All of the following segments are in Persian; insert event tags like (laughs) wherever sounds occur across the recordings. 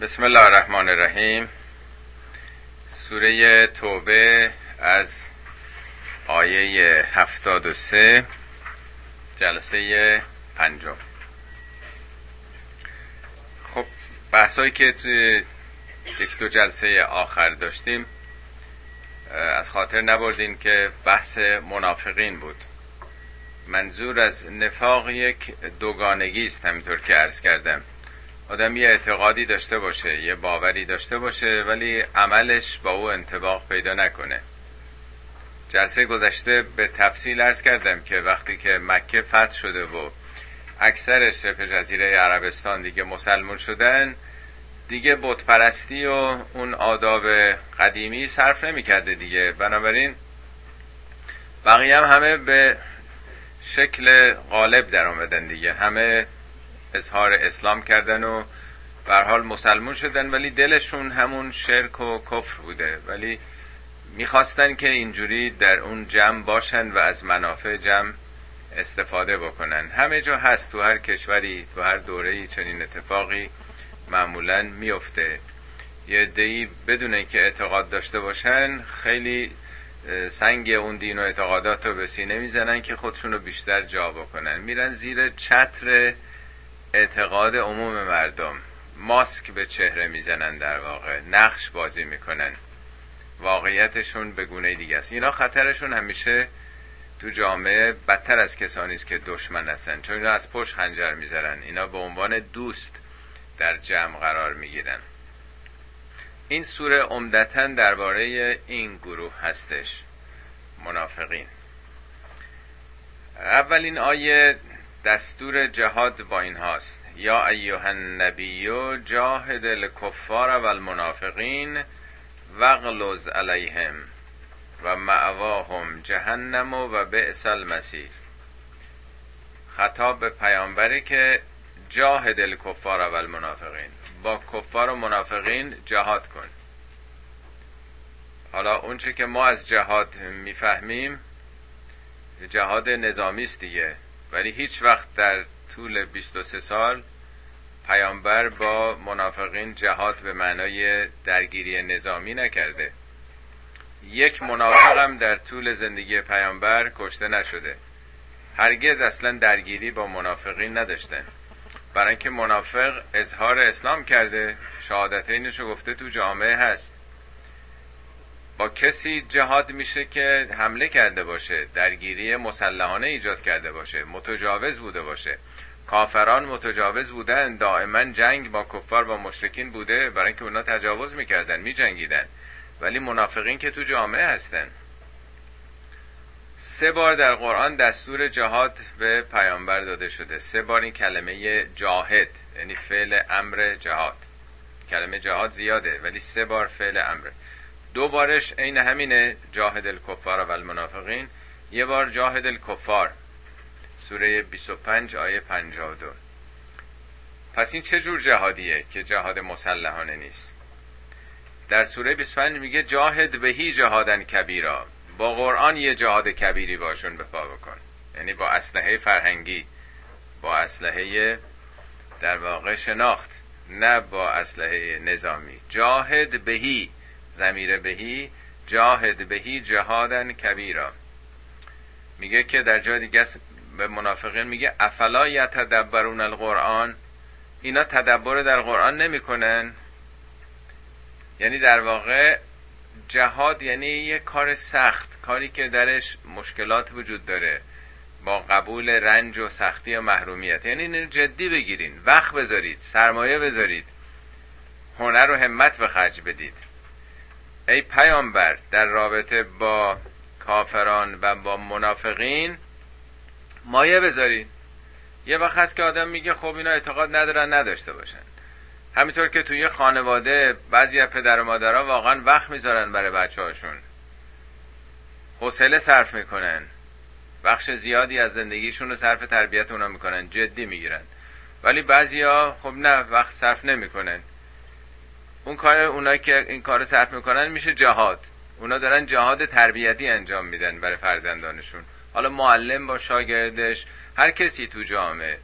بسم الله الرحمن الرحیم. سوره توبه از آیه هفتاد و سه جلسه پنجم. خب بحثایی که توی یک دو جلسه آخر داشتیم از خاطر نبردین که بحث منافقین بود. منظور از نفاق یک دوگانگی است همینطور که عرض کردم. آدم یه اعتقادی داشته باشه یه باوری داشته باشه ولی عملش با او انتباق پیدا نکنه. جلسه گذشته به تفصیل ارز کردم که وقتی که مکه فتح شده و اکثر اشرف جزیره عربستان دیگه مسلمون شدن دیگه بتپرستی و اون آداب قدیمی صرف نمی کرده دیگه. بنابراین بقیه هم همه به شکل غالب در آمدن دیگه. همه اظهار اسلام کردن و بر حال مسلمون شدن ولی دلشون همون شرک و کفر بوده. ولی می‌خواستن که اینجوری در اون جمع باشن و از منافع جمع استفاده بکنن. همه جا هست تو هر کشوری تو هر دوره چنین اتفاقی معمولا میفته یه دی بدون که اعتقاد داشته باشن خیلی سنگ اون دین و اعتقادات رو به سینه می‌زنن که خودشون رو بیشتر جا بکنن. میرن زیر چتر اعتقاد عموم مردم. ماسک به چهره می‌زنن در واقع. نقش بازی می‌کنن. واقعیتشون به گونه دیگه است. اینا خطرشون همیشه تو جامعه بدتر از کسانی است که دشمن هستن. چون اینا از پشت خنجر می‌زنن. اینا به عنوان دوست در جمع قرار می‌گیرن. این سوره عمدتا درباره این گروه هستش. منافقین. اولین آیه دستور جهاد با این هاست. یا ایوه النبی جاهد الکفار و المنافقین وغلظ علیهم و معواهم جهنم و بئس المسیر خطاب به پیامبری که جاهد الکفار و المنافقین با کفار و منافقین جهاد کن. حالا اونچه که ما از جهاد می‌فهمیم جهاد نظامی است دیگه. ولی هیچ وقت در طول 23 سال پیامبر با منافقین جهاد به معنای درگیری نظامی نکرده. یک منافق هم در طول زندگی پیامبر کشته نشده. هرگز اصلا درگیری با منافقین نداشتن برای اینکه منافق اظهار اسلام کرده شهادتینش رو گفته تو جامعه هست. با کسی جهاد میشه که حمله کرده باشه درگیری مسلحانه ایجاد کرده باشه متجاوز بوده باشه. کافران متجاوز بودن دائما جنگ با کفار با مشرکین بوده برای اینکه اونا تجاوز می‌کردن میجنگیدن. ولی منافقین که تو جامعه هستن. سه بار در قرآن دستور جهاد به پیامبر داده شده. سه بار این کلمه جاهد یعنی فعل امر جهاد. کلمه جهاد زیاده ولی سه بار فعل امره دو بارش عین همینه جاهد الکفار و المنافقین. یه بار جاهد الکفار سوره 25 آیه 52 پس این چه جور جهادیه که جهاد مسلحانه نیست؟ در سوره 25 میگه جاهد بهی جهادن کبیرا. با قرآن یه جهاد کبیری باشون به پا بکن. یعنی با اسلحه فرهنگی با اسلحه در واقع شناخت نه با اسلحه نظامی. جاهد بهی. زمیر بهی جاهد بهی جهادن کبیرا. میگه که در جای دیگه به منافقین میگه افلا یتدبرون القرآن؟ اینا تدبر در قرآن نمی‌کنن. یعنی در واقع جهاد یعنی یه کار سخت کاری که درش مشکلات وجود داره با قبول رنج و سختی و محرومیت. یعنی اینو جدی بگیرین وقت بذارید سرمایه بذارید هنر و همت به خرج بدید. ای پیامبر در رابطه با کافران و با منافقین مایه بذارید یه وقت هست که آدم میگه خب اینا اعتقاد ندارن نداشته باشن. همینطور که توی خانواده بعضی از پدر و مادرها واقعا وقت می‌ذارن برای بچه هاشون حوصله صرف می‌کنن. بخش زیادی از زندگیشون رو صرف تربیت اونا می‌کنن. جدی می‌گیرن. ولی بعضیا خب نه وقت صرف نمی‌کنن. اون کار اونایی که این کار صرف می‌کنن میشه جهاد. اونا دارن جهاد تربیتی انجام میدن برای فرزندانشون. حالا معلم با شاگردش هر کسی تو جامعه.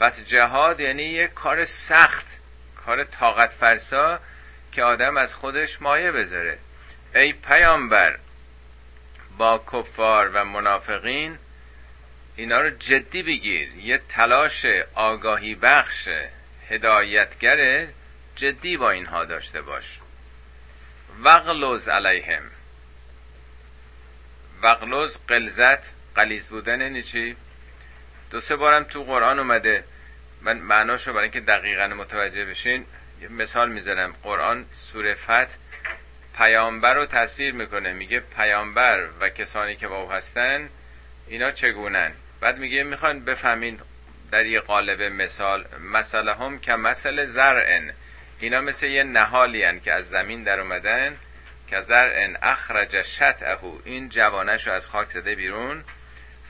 پس جهاد یعنی یه کار سخت کار طاقت فرسا که آدم از خودش مایه بذاره. ای پیامبر با کفار و منافقین اینا رو جدی بگیر. یه تلاش آگاهی بخش هدایتگر جدی با اینها داشته باش. وغلوز علیهم. وغلوز قلزت قلیز بودن یعنی چی؟ دو سه بارم تو قرآن اومده. من معناشو برای اینکه دقیقا متوجه بشین یه مثال می‌زنم. قرآن سوره فتح پیامبر رو تصویر می‌کنه. میگه پیامبر و کسانی که با او هستن اینا چگونن؟ بعد میگه می‌خوان بفهمین در یه قالب مثال مسئله هم که مسئله زرعن اینا مثل یه نهالی که از زمین در اومدن که زرعن اخرج شطعه این جوانش رو از خاک زده بیرون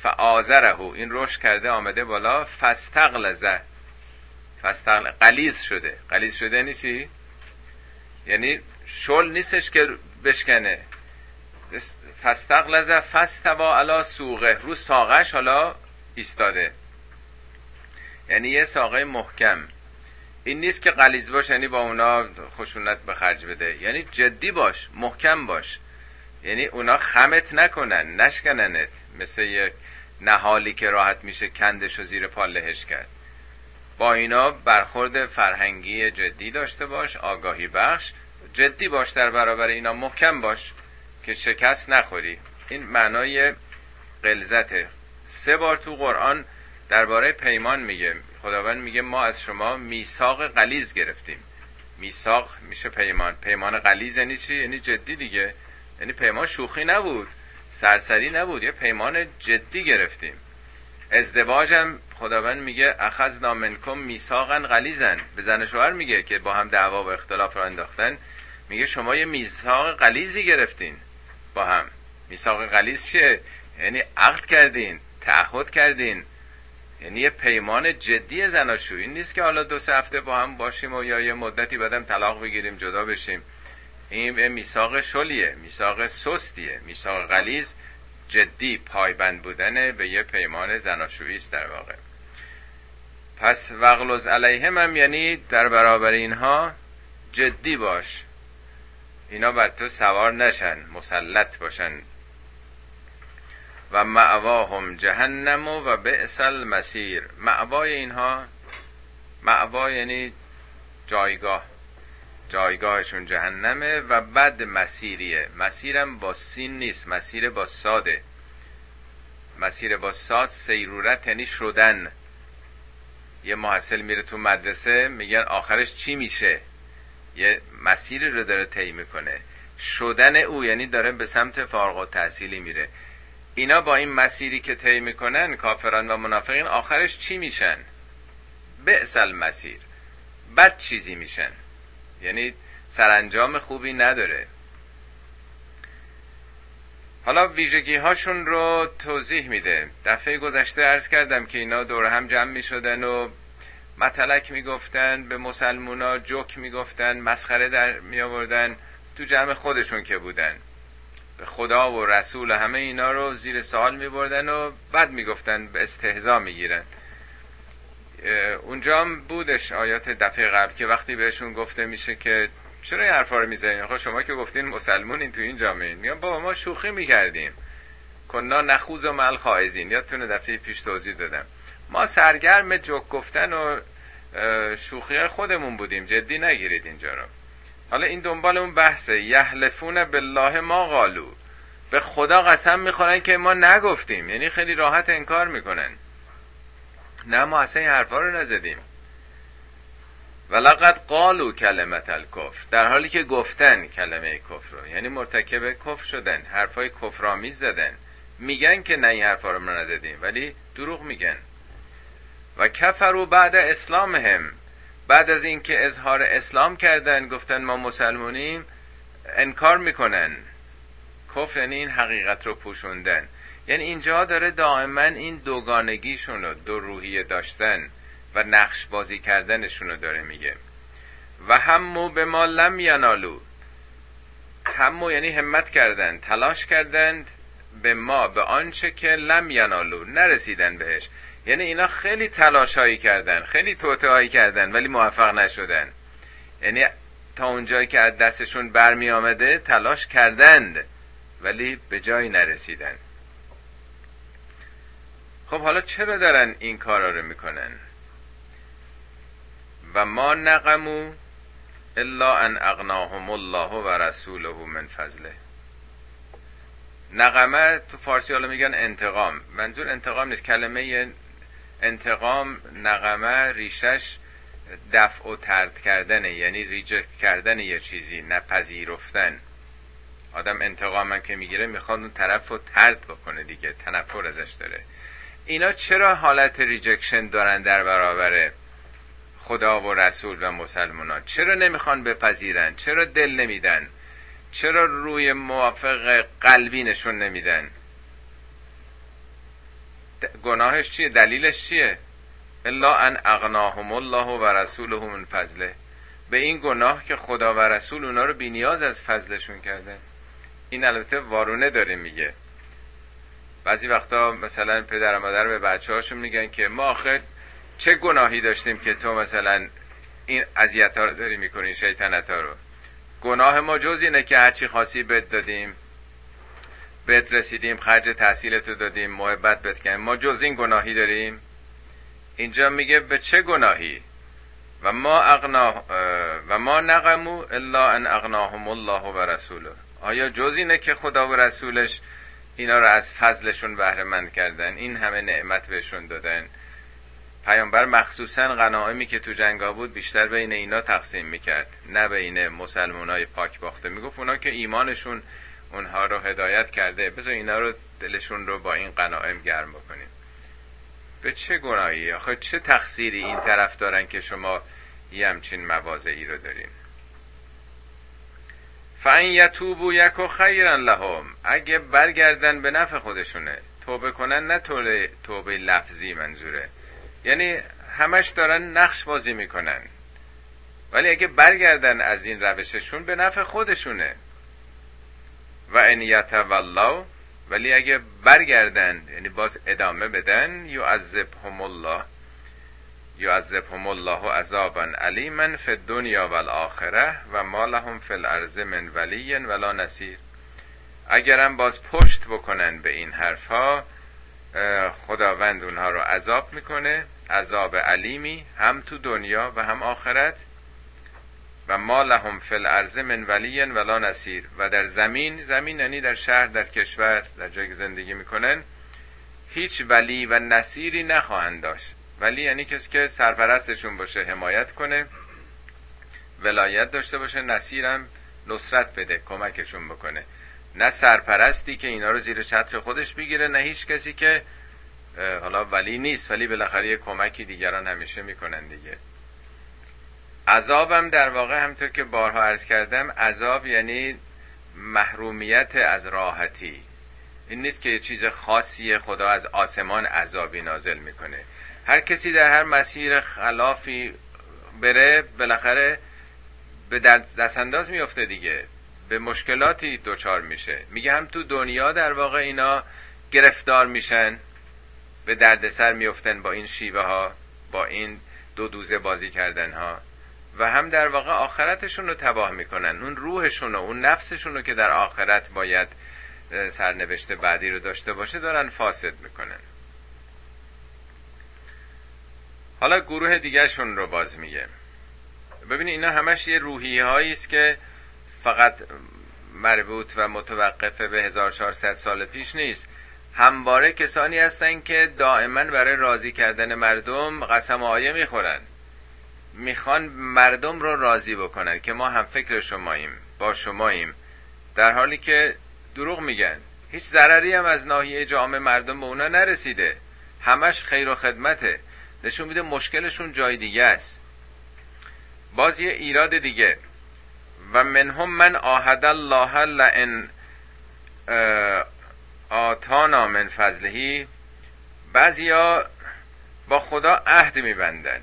فآزره این رشد کرده آمده بالا فستغلزه فستغل قلیز شده. قلیز شده یعنی چی؟ یعنی شل نیستش که بشکنه. فستغلزه فستوا علا سوقه. رو ساقش حالا ایستاده. یعنی یه ساقه محکم. این نیست که قلیز باش یعنی با اونا خشونت به خرج بده. یعنی جدی باش محکم باش. یعنی اونا خمت نکنن نشکننت. مثل یک نهالی که راحت میشه کندش و زیر پا لهش کرد. با اینا برخورد فرهنگی جدی داشته باش آگاهی بخش. جدی باش در برابر اینا محکم باش که شکست نخوری. این معنای قلزته سه بار تو قرآن درباره پیمان میگه. خداوند میگه ما از شما میثاق قلیز گرفتیم. میثاق میشه پیمان. پیمان قلیز یعنی چی؟ یعنی جدی دیگه. یعنی پیمان شوخی نبود سرسری نبود یه پیمان جدی گرفتیم. ازدواجم خداوند میگه اخذ نامنکم میثاقا غلیزن به زن شوهر میگه که با هم دعوا و اختلاف را انداختن. میگه شما یه میثاق غلیزی گرفتین با هم. میثاق غلیز چیه؟ یعنی عقد کردین تعهد کردین. یعنی یه پیمان جدی زناشویی نیست که حالا دو سه هفته با هم باشیم و یا یه مدتی بعدم طلاق بگیریم جدا بشیم. این میثاق شلیه میثاق سستیه میثاق غلیز جدی پایبند بودن به یه پیمان زناشویی است در واقع. پس وغلوز علیهم هم یعنی در برابر اینها جدی باش. اینا بر تو سوار نشن مسلط باشن. و معواهم جهنم و بئس المسیر معوای اینها معوا یعنی جایگاه جایگاهشون جهنمه و بد مسیریه. مسیرم با سین نیست مسیر با ساده. مسیر با ساد سیرورت یعنی شدن. یه محصل میره تو مدرسه میگن آخرش چی میشه؟ یه مسیری رو داره طی می‌کنه. شدن او یعنی داره به سمت فارغ و تحصیلی میره. اینا با این مسیری که طی می‌کنن کافران و منافقین آخرش چی میشن؟ بعث مسیر بد چیزی میشن. یعنی سرانجام خوبی نداره. حالا ویژگی هاشون رو توضیح میده. دفعه گذشته ارز کردم که اینا دور هم جمع می شدن و مطلک می‌گفتن به مسلمونا جوک می‌گفتن مسخره در می آوردن تو جمع خودشون که بودن. به خدا و رسول همه اینا رو زیر سوال می بردن و بعد می‌گفتن به استهزا می‌گیرن. اونجا هم بودش آیات دفعه قبل که وقتی بهشون گفته میشه که چرا این حرفا رو می‌زنین؟ خب شما که گفتین مسلمونین تو این جامعه. میگن بابا ما شوخی می‌کردیم. کنا نخوز و مل خواهزین یادتونه دفعه پیش توضیح دادم. ما سرگرم جوک گفتن و شوخی خودمون بودیم. جدی نگیرید اینجا رو. حالا این دنبال اون بحثه. یحلفون بالله ما قالو. به خدا قسم می‌خورن که ما نگفتیم. یعنی خیلی راحت انکار می‌کنن. نه ما اصلا این حرفا رو نزدیم. ولقد قالو کلمت الکفر. در حالی که گفتن کلمه کفر رو. یعنی مرتکب کفر شدن. حرفای کفرآمیز زدن. میگن که نه این حرفا رو نزدیم. ولی دروغ میگن. و کفرو بعد اسلامهم. بعد از اینکه اظهار اسلام کردن گفتن ما مسلمونیم انکار می‌کنن. کفر یعنی این حقیقت رو پوشوندن. یعنی اینجا داره دائما این دوگانگیشون رو دو روحیه داشتن و نقش بازی کردنشون رو داره میگه. و همو به ما لم ینالو. همو یعنی همت کردند تلاش کردند به ما به آنچه که لم ینالو نرسیدن بهش. یعنی اینا خیلی تلاش هایی کردن خیلی توته هایی کردن ولی موفق نشدن. یعنی تا اونجایی که از دستشون برمی آمده تلاش کردند ولی به جایی نرسیدن. خب حالا چرا دارن این کارا رو می‌کنن؟ و ما نقمو الا ان اغناهم الله و رسوله من فضله. نقمه تو فارسی حالا میگن انتقام. منظور انتقام نیست کلمه انتقام نقمه ریشش دفع و ترد کردنه یعنی ریجکت کردن یه چیزی نپذیرفتن آدم انتقام هم که می‌گیره می‌خواد اون طرف رو ترد بکنه دیگه تنفر ازش داره. اینا چرا حالت ریجکشن دارن در برابر خدا و رسول و مسلمان چرا نمی‌خوان بپذیرن؟ چرا دل نمیدن؟ چرا روی موافق قلبی نشون نمیدن؟ گناهش چیه؟ دلیلش چیه؟ الا ان اغناهم الله و رسوله من فضله. به این گناه که خدا و رسول اونا رو بینیاز از فضلشون کرده این البته وارونه داره میگه. بعضی وقتا مثلا پدر و مادر به بچه هاشون میگن که ما آخر چه گناهی داشتیم که تو مثلا این اذیت ها رو داری می‌کنی شیطنت ها رو. گناه ما جز اینه که هرچی خاصی بد دادیم. بهت رسیدیم خرج تحصیلتو دادیم محبت بهت کردیم. ما جز این گناهی داریم. اینجا میگه به چه گناهی؟ و ما اغنا و ما نقمو الا ان اغناهم الله و رسوله. آیا جز اینه که خدا و رسولش اینا رو از فضلشون بهره مند کردن؟ این همه نعمت بهشون دادن. پیامبر مخصوصا غنائمی که تو جنگا بود بیشتر بین اینا تقسیم می‌کرد. نه بین مسلمان های پاک باخته. می‌گفت اونا که ایمانشون اونها رو هدایت کرده. بذار اینا رو دلشون رو با این غنائم گرم بکنیم. به چه گناهی؟ آخه چه تقصیری این طرف دارن که شما یه همچین مواضعی رو دارین؟ فان یتوبو یک و خیرن لهم. اگه برگردن به نفع خودشونه. توبه کنن نه توبه لفظی منظوره. یعنی همش دارن نقش بازی می‌کنن. ولی اگه برگردن از این روششون به نفع خودشونه. و ان یتولوا ولی اگه برگردن یعنی باز ادامه بدن یعذبهم الله. یعذبهم الله عذابا علیما فی الدنیا و الاخره و ما لهم فی الارض من ولی ولا نصیر. اگرم باز پشت بکنن به این حرفها خداوند اونها رو عذاب می‌کنه. عذاب علیمی هم تو دنیا و هم آخرت. و ما لهم فی الارض من ولی ولا نصیر. و در زمین زمین یعنی در شهر در کشور در جایی که زندگی می‌کنن هیچ ولی و نصیری نخواهند داشت. ولی یعنی کسی که سرپرستشون باشه حمایت کنه ولایت داشته باشه نصیرم نصرت بده کمکشون بکنه. نه سرپرستی که اینا رو زیر چتر خودش بگیره نه هیچ کسی که حالا ولی نیست ولی بالاخره کمکی دیگران همیشه می‌کنن دیگه. عذابم در واقع همطور که بارها عرض کردم عذاب یعنی محرومیت از راحتی. این نیست که چیز خاصی خدا از آسمان عذابی نازل می‌کنه. هر کسی در هر مسیر خلافی بره بالاخره به دست انداز میفته دیگه. به مشکلاتی دچار میشه. میگه هم تو دنیا در واقع اینا گرفتار میشن به دردسر میفتن با این شیوه ها با این دو دوزه بازی کردن ها و هم در واقع آخرتشون رو تباه می‌کنن. اون روحشون رو اون نفسشون رو که در آخرت باید سرنوشت بعدی رو داشته باشه دارن فاسد می‌کنن. حالا گروه دیگهشون رو باز میگه. ببینید اینا همش یه روحی است که فقط مربوط و متوقف به 1400 سال پیش نیست. همواره کسانی هستن که دائما برای راضی کردن مردم قسم آیه می‌خورن. می‌خوان مردم رو راضی بکنن که ما هم فکر شماییم با شماییم. در حالی که دروغ میگن. هیچ ضرری هم از ناحیه جامعه مردم به اونا نرسیده. همش خیر و خدمته. نشون میده مشکلشون جای دیگه است. باز یه ایراد دیگه. و منهم من آهد الله لئن آتانا من فضلهی بعضیا با خدا عهد میبندن.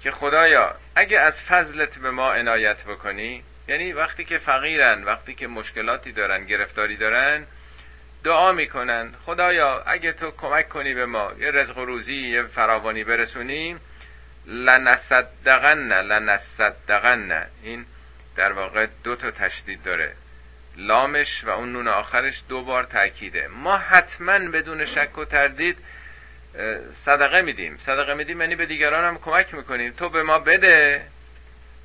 که خدایا اگه از فضلت به ما عنایت بکنی یعنی وقتی که فقیرن وقتی که مشکلاتی دارن گرفتاری دارن دعا می‌کنن خدایا اگه تو کمک کنی به ما یه رزق و روزی یه فراوانی برسونی لنصدقن لنصدقن. این در واقع دو تا تشدید داره. لامش و اون نون آخرش دو بار تاکیده ما حتما بدون شک و تردید صدقه میدیم. صدقه میدیم یعنی به دیگران هم کمک می‌کنیم. تو به ما بده.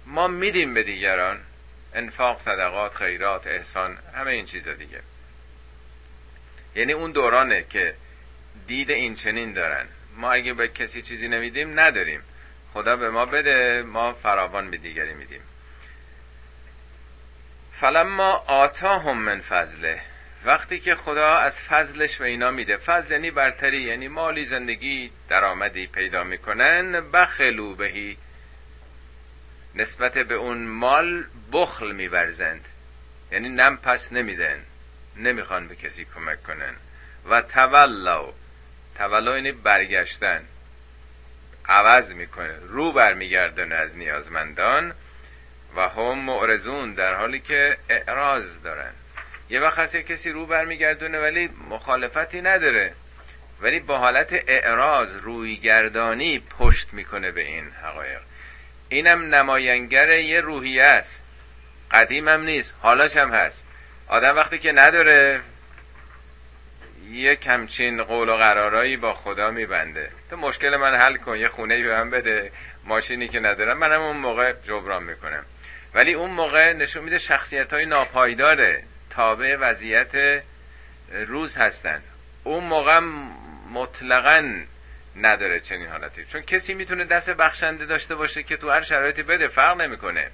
ما میدیم به دیگران. انفاق صدقات خیرات احسان همه این چیزا دیگه. یعنی اون دورانه که دید این چنین دارن. ما اگه به کسی چیزی نمیدیم نداریم. خدا به ما بده ما فراوان به دیگری میدیم. فلما آتاهم من فضله. وقتی که خدا از فضلش به اینا میده. فضل یعنی برتری یعنی مالی زندگی درآمدی پیدا می‌کنن. بخلو بهی. نسبت به اون مال بخل میورزند. یعنی نم پس نمیدن. نمی‌خوان به کسی کمک کنن. و تولو تولو یعنی برگشتن. عوض می‌کنه. رو برمیگردن از نیازمندان. و هم معرضون در حالی که اعراض دارن. یه وقت هست کسی رو برمیگردونه ولی مخالفتی نداره. ولی با حالت اعراض رویگردانی پشت می‌کنه به این حقایق. اینم نماینگر یه روحیه است. قدیمم نیست حالاش هم هست. آدم وقتی که نداره یه کمچین قول و قرارایی با خدا میبنده. تو مشکل من حل کن یه خونه به من بده ماشینی که ندارم منم اون موقع جبران می‌کنم. ولی اون موقع نشون میده شخصیت های ناپایداره. تابع وضعیت روز هستن. اون موقع مطلقا نداره چنین حالتی. چون کسی می‌تونه دست بخشنده داشته باشه که تو هر شرایطی بده فرق نمی‌کنه.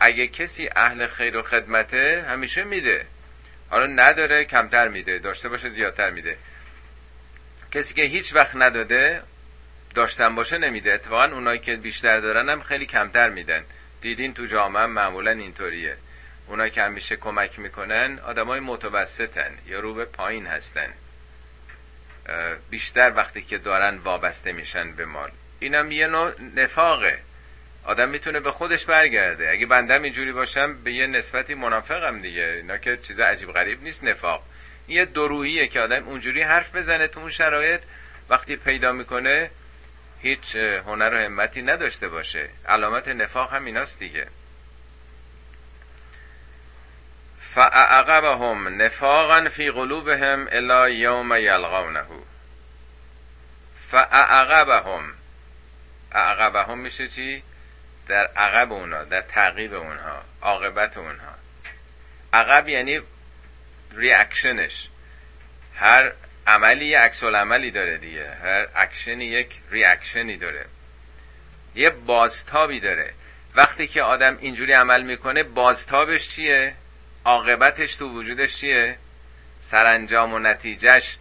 اگه کسی اهل خیر و خدمته همیشه میده. حالا نداره کمتر میده داشته باشه زیادتر میده. کسی که هیچ وقت نداده داشتن باشه نمیده. اتفاقا اونایی که بیشتر دارن هم خیلی کمتر میدن. دیدین تو جامعه معمولا اینطوریه. اونایی که همیشه کمک می‌کنن آدمای متوسطن یا رو به پایین هستن. بیشتر وقتی که دارن وابسته میشن به مال. اینم یه نوع نفاقه. آدم می‌تونه به خودش برگرده. اگه بندم اینجوری باشم به یه نسبتی منافقم دیگه. اینا که چیز عجیب غریب نیست نفاق. این یه دروهیه که آدم اونجوری حرف بزنه تو اون شرایط وقتی پیدا می‌کنه هیچ هنر و همتی نداشته باشه. علامت نفاق هم ایناست دیگه. فاعقبهم نفاقا فی قلوبهم الى یوم یلقونه فاعقبهم اعقبهم میشه چی؟ در عقب اونا در تعقیب اونها عاقبت اونها. عقب یعنی reaction ش هر عملی یه عکس عملی داره دیگه. هر اکشنی یک reaction ی داره. یه بازتابی داره. وقتی که آدم اینجوری عمل می‌کنه بازتابش چیه؟ عاقبتش تو وجودش چیه؟ سرانجام و نتیجهش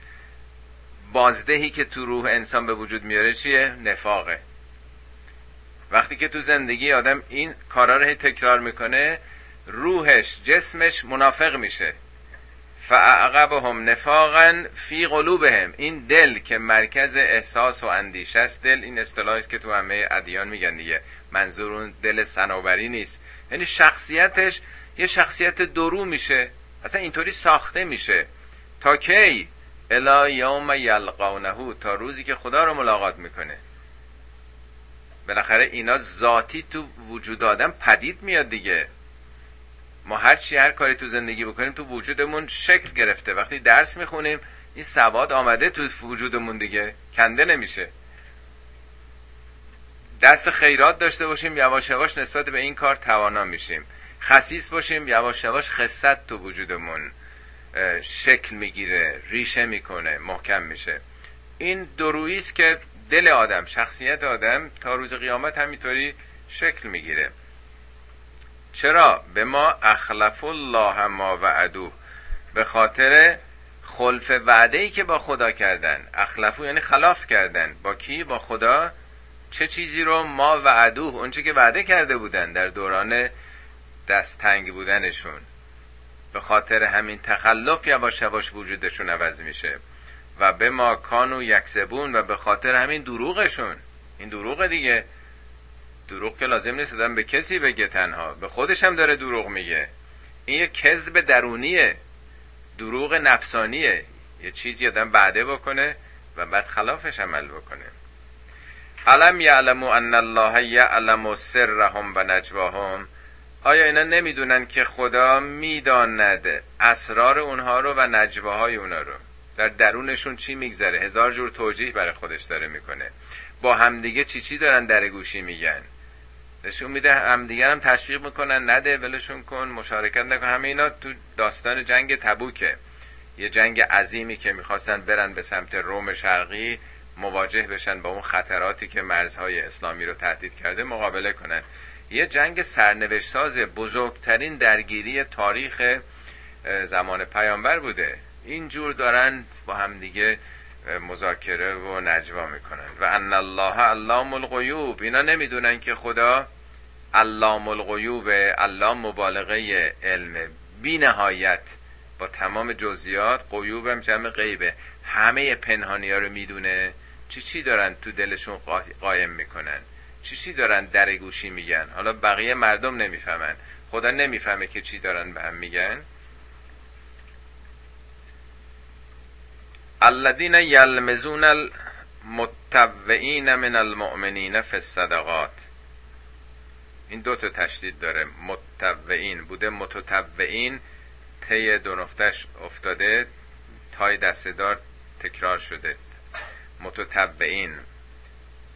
بازدهی که تو روح انسان به وجود میاره چیه؟ نفاقه. وقتی که تو زندگی آدم این کارا رو تکرار می‌کنه روحش جسمش منافق میشه. فاعقبهم نفاقا فی قلوبهم. این دل که مرکز احساس و اندیشه است. دل این اصطلاحی که تو همه ادیان میگن دیگه. منظور اون دل سناوری نیست. یعنی شخصیتش یه شخصیت درو میشه اصلا اینطوری ساخته میشه. تا کی؟ الا یوم یلقونه تا روزی که خدا رو ملاقات می‌کنه. بالاخره اینا ذاتی تو وجود آدم پدید میاد دیگه. ما هر چی هر کاری تو زندگی بکنیم تو وجودمون شکل گرفته. وقتی درس می‌خونیم این سواد آمده تو وجودمون دیگه. کنده نمیشه. دست خیرات داشته باشیم یواش یواش نسبت به این کار توانا میشیم. خسیس باشیم یواش یواش خصت تو وجودمون شکل می‌گیره ریشه می‌کنه محکم میشه. این درویی است که دل آدم شخصیت آدم تا روز قیامت همینطوری شکل می‌گیره. چرا؟ به ما اخلف الله ما وعدو به خاطر خلف وعده ای که با خدا کردن. اخلفو یعنی خلاف کردن. با کی؟ با خدا. چه چیزی رو ما وعدو اونچه که وعده کرده بودن در دوران دست تنگ بودنشون. به خاطر همین تخلف یواش یواش وجودشون عوض میشه. و به ما کانو یکسبون و به خاطر همین دروغشون. این دروغ دیگه. دروغ که لازم نیست به کسی بگه تنها. به خودش هم داره دروغ میگه. این یه کذب درونیه. دروغ نفسانیه. یه چیزی آدم بعده بکنه و بعد خلافش عمل بکنه. علم یعلمو ان الله یعلم سرهم و نجواهم؟ آیا اینا نمی‌دونن که خدا می‌داند اسرار اونها رو و نجواهای اونها رو؟ در درونشون چی میگذره؟ هزار جور توجیه برای خودش داره می‌کنه. با همدیگه چی چی دارن در گوشی میگن؟ نشون میده همدیگه هم تشویق می‌کنن نده ولشون کن مشارکت نکن. همه اینا تو داستان جنگ تبوکه. یه جنگ عظیمی که می‌خواستن برن به سمت روم شرقی مواجه بشن با اون خطراتی که مرزهای اسلامی رو تهدید کرده مقابله کنن. یه جنگ سرنوشتاز بزرگترین درگیری تاریخ زمان پیامبر بوده. اینجور دارن با همدیگه مذاکره و نجوا می‌کنن. و ان الله علام الغیوب. اینا نمی‌دونن که خدا علام الغیوب علام مبالغه علم. بی نهایت با تمام جزئیات قیوبم جمع غیبه. همه پنهانی ها رو می‌دونه. چی چی دارن تو دلشون قایم می‌کنن؟ چی چی دارن در گوشی میگن؟ حالا بقیه مردم نمی‌فهمن. خدا نمی‌فهمه که چی دارن به هم میگن. الذين یلمزون المتوعین من المؤمنین فی الصدقات. این دو تا تشدید داره. متوعین بوده متطوعین طی دو نقطش افتاده. تای دستدار تکرار شده. متطوعین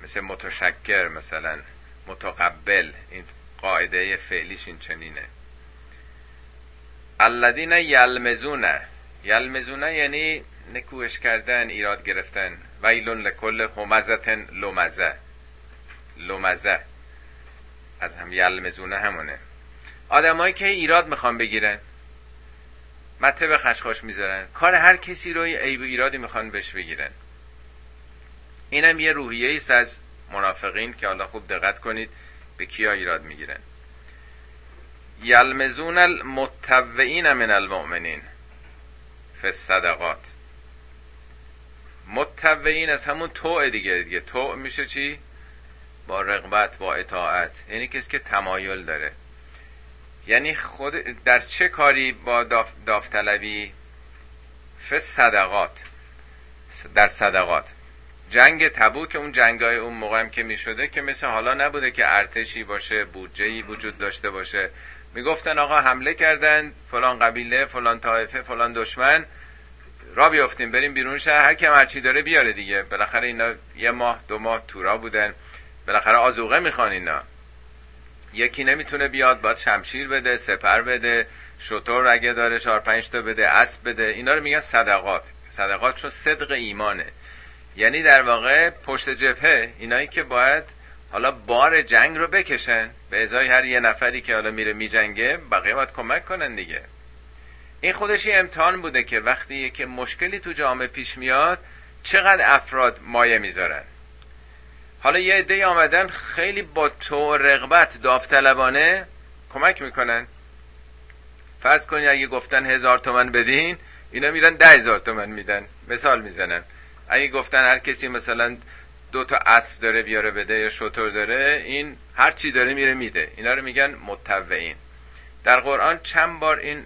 مثل متشکر مثلا متقبل این قاعده فعلیش این چنینه. الذین یلمزونه یلمزونه یعنی نکوش کردن ایراد گرفتن. ویلون لکل همزتن لومزه لومزه از هم یلمزونه همونه. آدمایی که ایراد می‌خوان بگیرن مته به خشخاش می‌ذارن. کار هر کسی رو عیب ایرادی می‌خوان بهش بگیرن. اینم یه روحیه ایست از منافقین که حالا خوب دقت کنید به کیا ایراد می‌گیرن. یلمزون المتوعین من المؤمنین فی الصدقات. متوعین از همون توع دیگه دیگه توع میشه چی؟ با رغبت با اطاعت. یعنی کسی که تمایل داره. یعنی خود در چه کاری با داف داوطلبی؟ ف صدقات در صدقات. جنگ تبوک اون جنگای اون موقع هم که می‌شده که مثل حالا نبوده که ارتشی باشه بودجه وجود داشته باشه. می‌گفتن آقا حمله کردن فلان قبیله فلان طایفه فلان دشمن. را بیافتیم بریم بیرون شهر هر کم هرچی داره بیاره دیگه. بالاخره اینا یه ماه دو ماه تورا بودن. بالاخره آزوقه می‌خوان اینا. یکی نمی‌تونه بیاد باید شمشیر بده سپر بده شطور اگه داره چهار پنج تا بده اسب بده. اینا رو میگن صدقات. صدقات چون صدق ایمانه. یعنی در واقع پشت جبهه اینایی که باید حالا بار جنگ رو بکشن به ازای هر یه نفری که حالا میره میجنگه بقیه باید کمک کنن دیگه. این خودش یه امتحان بوده که وقتی که مشکلی تو جامعه پیش میاد چقدر افراد مایه می‌ذارن. حالا یه عده آمدن خیلی با تو رغبت داوطلبانه کمک می‌کنن. فرض کنید اگه گفتن هزار تومن بدین اینا میرن ده هزار تومن میدن. مثال می‌زنم. اگه گفتن هر کسی مثلا دو تا اسب داره بیاره بده یا شطور داره این هر چی داره میره میده. اینا رو میگن متوعین. در قرآن چند بار این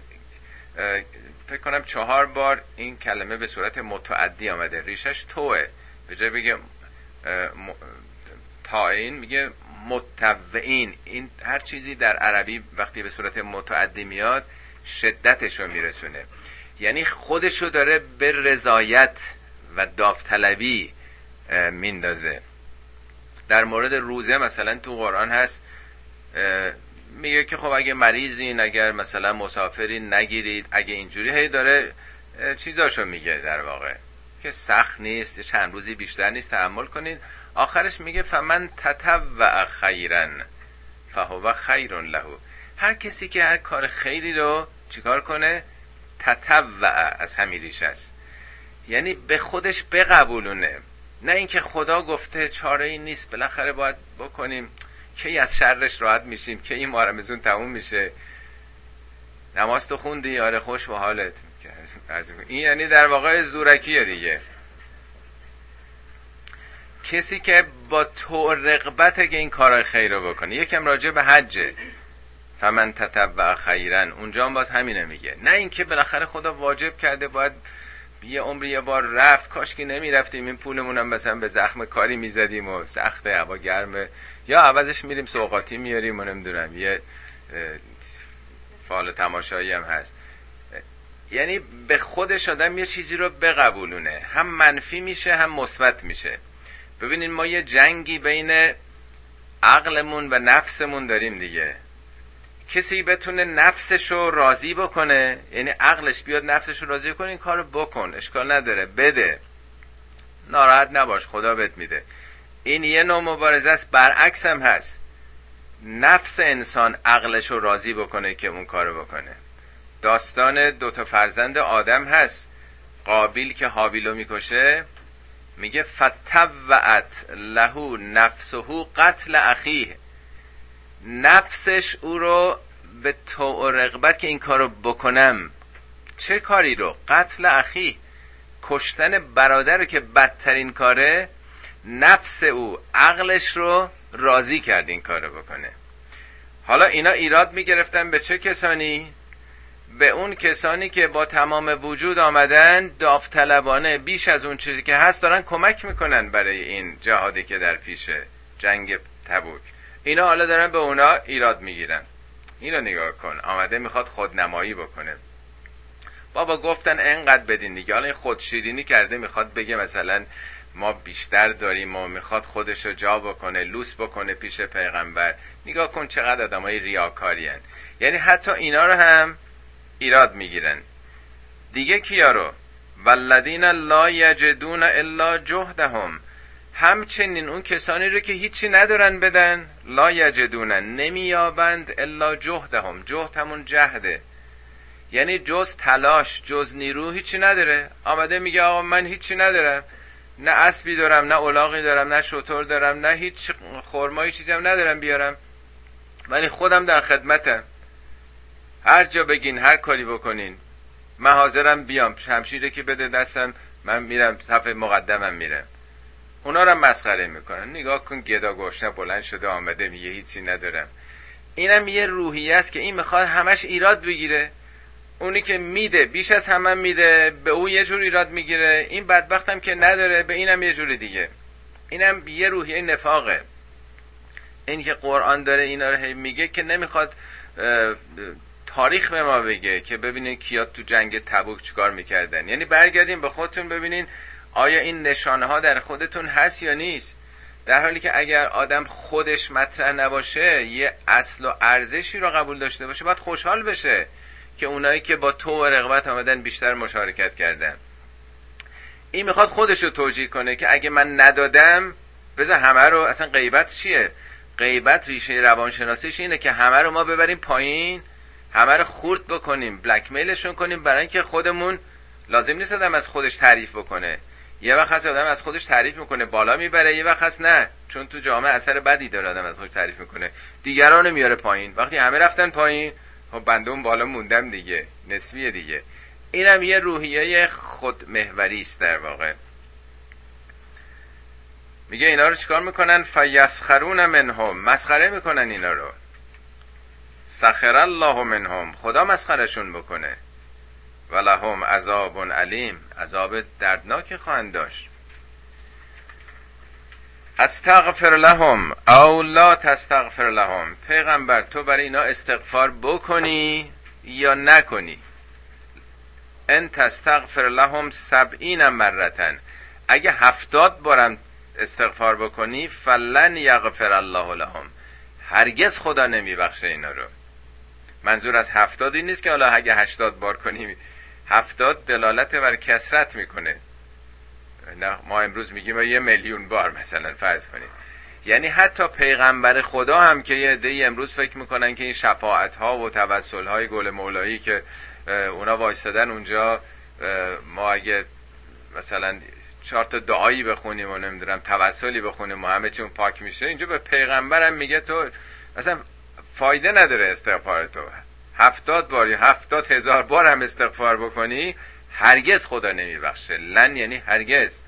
فکر کنم چهار بار این کلمه به صورت متعدی آمده. ریشش توه. به جای بگه تاین میگه متوعین. این هر چیزی در عربی وقتی به صورت متعدی میاد شدتش رو میرسونه. یعنی خودشو داره به رضایت و داوطلبی میندازه. در مورد روزه مثلا تو قرآن هست میگه که خب اگه مریضین اگر مثلا مسافرین نگیرید اگه اینجوری هی داره چیزاشو میگه در واقع. که سخت نیست چند روزی بیشتر نیست تحمل کنید. آخرش میگه فمن تطوع خیرن فهو خیر له هر کسی که هر کار خیری رو چیکار کنه؟ تطوع از همین ریش است. یعنی به خودش بقبولونه. نه اینکه خدا گفته چاره ای نیست بالاخره باید بکنیم کی از شرش راحت میشیم کی این مارمزون تموم میشه. نماز تو خوندی؟ آره خوش به حالت. این یعنی در واقع زورکیه دیگه. کسی که با تو رقبت که این کارهای خیر رو بکنه یکم راجع به حجه. فمن تتبع خیرن اونجا هم باز همینه میگه. نه اینکه بالاخره خدا واجب کرده باید یه عمری یه بار رفت کاش که نمی رفتیم این پولمون هم مثلا به زخم کاری می‌زدیم و سخته هوا گرمه یا عوضش میریم سوقاتی میاریم و نمی‌دونم یه فال تماشایی هم هست. یعنی به خودش آدم یه چیزی رو بقبولونه. هم منفی میشه هم مثبت میشه. ببینید ما یه جنگی بین عقلمون و نفسمون داریم دیگه. کسی بتونه نفسش رو راضی بکنه یعنی عقلش بیاد نفسش رو راضی کنه این کار بکن اشکال نداره بده. ناراحت نباش خدا بهت میده. این یه نوع مبارزه است برعکس هم هست. نفس انسان عقلش رو راضی بکنه که اون کارو بکنه. داستان دوتا فرزند آدم هست. قابیل که حابیلو می‌کشه میگه فتوعت لهو نفسهو قتل اخیه. نفسش او رو به تو رغبت که این کارو بکنم چه کاری رو؟ قتل اخی کشتن برادر رو که بدترین کاره نفس او عقلش رو راضی کرد این کارو بکنه. حالا اینا ایراد می‌گرفتن به چه کسانی؟ به اون کسانی که با تمام وجود آمدن داوطلبانه بیش از اون چیزی که هست دارن کمک می‌کنن برای این جهادی که در پیشه جنگ تبوک. اینا حالا دارن به اونا ایراد می‌گیرن. اینو نگاه کن. آمده می‌خواد خودنمایی بکنه. بابا گفتن انقدر بدین دیگه. حالا این خودشیرینی کرده می‌خواد بگه مثلا ما بیشتر داریم و می‌خواد خودش رو جا بکنه لوس بکنه پیش پیغمبر. نگاه کن چقدر آدم های ریاکاری یعنی حتی اینا رو هم ایراد می‌گیرن. دیگه کیا رو؟ والذین لا یجدون الا جهدهم. همچنین اون کسانی رو که هیچی ندارن بدن لا یجدونن نمیابند الا جهدهم. جهد همون جهده. یعنی جز تلاش جز نیرو هیچی نداره. آمده میگه آقا من هیچی ندارم. نه اسبی دارم نه اولاغی دارم نه شطور دارم نه هیچ خورمایی چیزی ندارم بیارم. ولی خودم در خدمتم. هر جا بگین هر کاری بکنین. من حاضرم بیام. شمشیره که بده دستم من میرم صف مقدمم میرم اونا رو مسخره می‌کنن. نگاه کن گدا گوشنه بلند شده آمده میگه هیچی ندارم. اینم یه روحیه است که این می‌خواد همش ایراد بگیره. اونی که میده بیش از همه میده به او یه جور ایراد می‌گیره. این بدبختم که نداره به اینم یه جور دیگه. اینم یه روحیه نفاقه. این که قرآن داره اینا رو میگه که نمی‌خواد تاریخ به ما بگه که ببینین کیا تو جنگ تبوک چیکار می‌کردن. یعنی برگردین به خودتون ببینین آیا این نشانه ها در خودتون هست یا نیست؟ در حالی که اگر آدم خودش مطرح نباشه یه اصل و ارزشی رو قبول داشته باشه باید خوشحال بشه که اونایی که با تو و رغبت آمدن بیشتر مشارکت کردن. این می‌خواد خودش رو توجیه کنه که اگه من ندادم بذار همه رو اصلا غیبت چیه؟ غیبت ریشه روانشناسیش اینه که همه رو ما ببریم پایین همه رو خورد بکنیم بلکمیلشون کنیم برای اینکه خودمون لازم نیست آدم از خودش تعریف بکنه. یه وقت هست آدم از خودش تعریف می‌کنه بالا می‌بره یه وقت هست نه. چون تو جامعه اثر بدی داره آدم از خودش تعریف می‌کنه. دیگران میاره پایین. وقتی همه رفتن پایین خب بنده اون بالا موندم دیگه. نسبیه دیگه. اینم یه روحیه خودمهوری است در واقع. میگه اینا رو چیکار می‌کنن؟ فیسخرون منهم. مسخره می‌کنن اینا رو. سخر الله منهم. خدا مسخرشون بکنه. ولهم عذاب علیم. عذاب دردناک خواهند داشت. استغفر لهم او لا تستغفر لهم. پیغمبر تو برای اینا استغفار بکنی یا نکنی؟ ان تستغفر لهم سبعین مرتن. اگه هفتاد بارم استغفار بکنی فلن یغفر الله لهم. هرگز خدا نمیبخشه اینا رو. منظور از هفتاد نیست که حالا اگه هشتاد بار کنیم هفتاد دلالت بر کسرت می‌کنه. نه ما امروز میگیم یه میلیون بار مثلا فرض کنیم یعنی حتی پیغمبر خدا هم که یه دی امروز فکر می‌کنن که این شفاعت ها و توسل های گل مولایی که اونا وایستادن اونجا ما اگه مثلا چهار تا دعایی بخونیم و نمی‌دونم توسلی بخونیم و همه چون پاک میشه اینجا به پیغمبرم میگه تو اصلا فایده نداره استغفار تو. هفتاد بار یا هفتاد هزار بار هم استغفار بکنی هرگز خدا نمیبخشه. لن یعنی هرگز.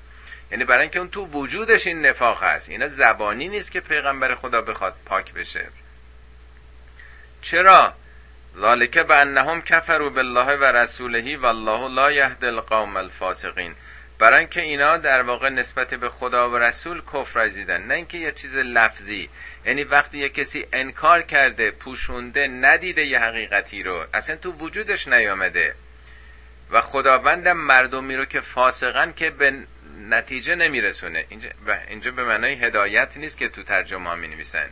یعنی برای اینکه اون تو وجودش این نفاق هست. اینا زبانی نیست که پیغمبر خدا بخواد پاک بشه. چرا؟ ذالک به انهم کفروا بالله و رسوله والله لا یهد القوم الفاسقین. برای اینکه اینا در واقع نسبت به خدا و رسول کفر رزیدن نه اینکه یه چیز لفظی. یعنی وقتی یه کسی انکار کرده پوشونده ندیده یه حقیقتی رو اصلا تو وجودش نیامده. و خداوندم مردمی رو که فاسقن که به نتیجه نمیرسونه. اینجا, اینجا به معنای هدایت نیست که تو ترجمه ها می نویسن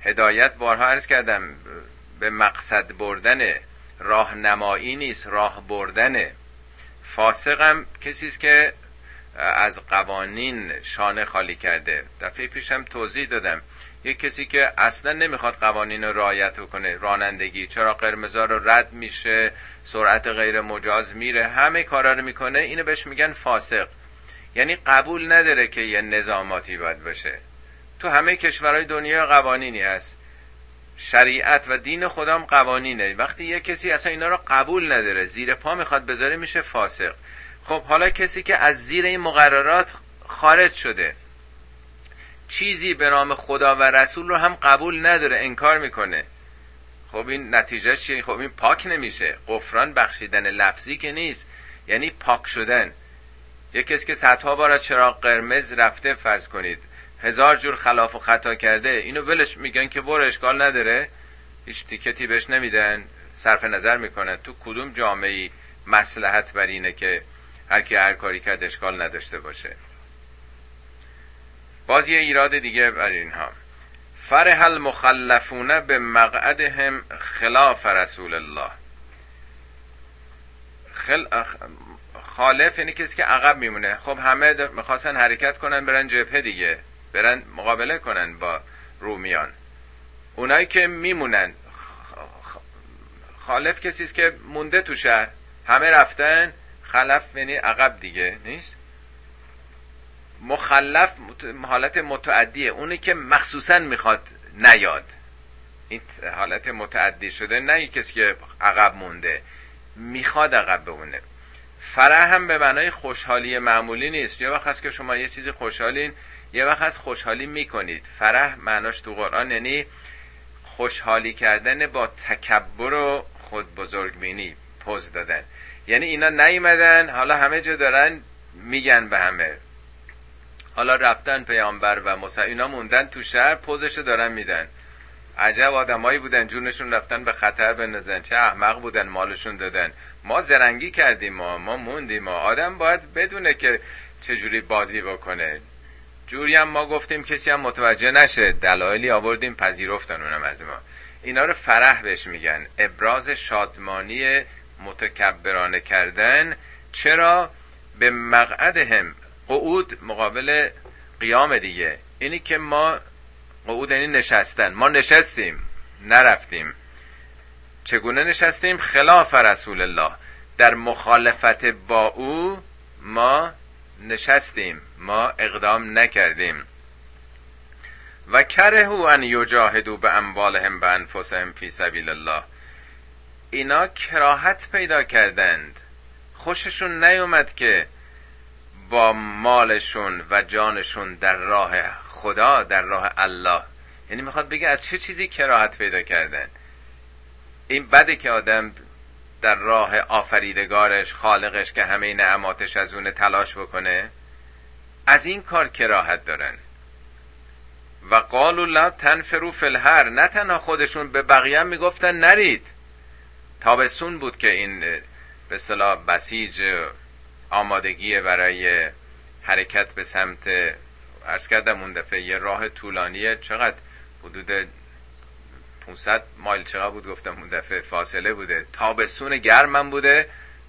هدایت بارها عرض کردم به مقصد بردن. راهنمایی نیست راه بردنه. فاسقم کسی است که از قوانین شانه خالی کرده. دفعه پیشم توضیح دادم. یک کسی که اصلا نمی‌خواد قوانین رو رعایت کنه رانندگی چرا قرمزا رو رد میشه سرعت غیر مجاز میره همه کارا رو می‌کنه اینو بهش میگن فاسق. یعنی قبول نداره که یه نظاماتی باید باشه. تو همه کشورهای دنیا قوانینی هست. شریعت و دین خدام قوانینه. وقتی یه کسی اصلا اینا رو قبول نداره زیر پا می‌خواد بذاره میشه فاسق. خب حالا کسی که از زیر این مقررات خارج شده چیزی به نام خدا و رسول رو هم قبول نداره انکار می‌کنه. خب این نتیجه چیه؟ خب این پاک نمیشه. قفران بخشیدن لفظی که نیست یعنی پاک شدن. یه کسی که صدها بار از چراغ قرمز رفته فرض کنید. هزار جور خلاف و خطا کرده. اینو ولش میگن که برو اشکال نداره. هیچ تیکتی بهش نمیدن. صرف نظر می‌کنن. تو کدوم جامعه مسلحت بر اینه که هر کی هر کاری کرد اشکال نداشته باشه؟ باز یه ایراد دیگه بر اینها. فرح المخلفون به مقعدهم خلاف رسول الله. خل... خالف یعنی کسی که عقب میمونه. خب همه می‌خواستن حرکت کنن برن جبهه دیگه. برن مقابله کنن با رومیان. اونایی که میمونن خالف کسی است که مونده تو شهر. همه رفتن. خلف یعنی عقب دیگه نیست؟ مخلف حالت متعدیه. اونی که مخصوصا می‌خواد نیاد. این حالت متعدی شده نه کسی که عقب مونده. می‌خواد عقب بمونه. فرح هم به معنای خوشحالی معمولی نیست. یه وقت هست که شما یه چیزی خوشحالین یه وقت هست خوشحالی می‌کنید. فرح معناش تو قرآن یعنی خوشحالی کردن با تکبر و خود بزرگ بینی پوز دادن. یعنی اینا نیومدن حالا همه جا دارن میگن به همه. حالا رفتن پیامبر و موسی اینا موندن تو شهر پوزشو دارن میدن. عجب آدمایی بودن جونشون رفتن به خطر بندازن. چه احمق بودن مالشون دادن. ما زرنگی کردیم ما ما موندیم. ما آدم باید بدونه که چجوری بازی بکنه. جوری هم ما گفتیم کسی هم متوجه نشه. دلایلی آوردیم پذیرفتن اونم از ما. اینا رو فرح بهش میگن. ابراز شادمانی متکبرانه کردن. چرا؟ به مقعد هم. قعود مقابل قیام دیگه. اینی که ما قعود یعنی نشستن. ما نشستیم نرفتیم. چگونه نشستیم؟ خلاف رسول الله. در مخالفت با او ما نشستیم. ما اقدام نکردیم. و کره ان یجاهدو به اموالهم به انفسهم فی سبیل الله. اینا کراهت پیدا کردند. خوششون نیومد که با مالشون و جانشون در راه خدا در راه الله. یعنی می‌خواد بگه از چه چیزی کراهت پیدا کردن؟ این بده که آدم در راه آفریدگارش خالقش که همه نعماتش از اون تلاش بکنه. از این کار کراهت دارن. و قالوا لا تنفروا فی الهر نه تنها خودشون به بقیه می‌گفتن نرید. تابستون بود که این به اصطلاح بسیج آمادگی برای حرکت به سمت عرض کردم اون دفعه یه راه طولانیه چقدر حدود 500 مایل چقدر بود؟ گفتم اون دفعه فاصله بوده. تابستون گرمم بوده.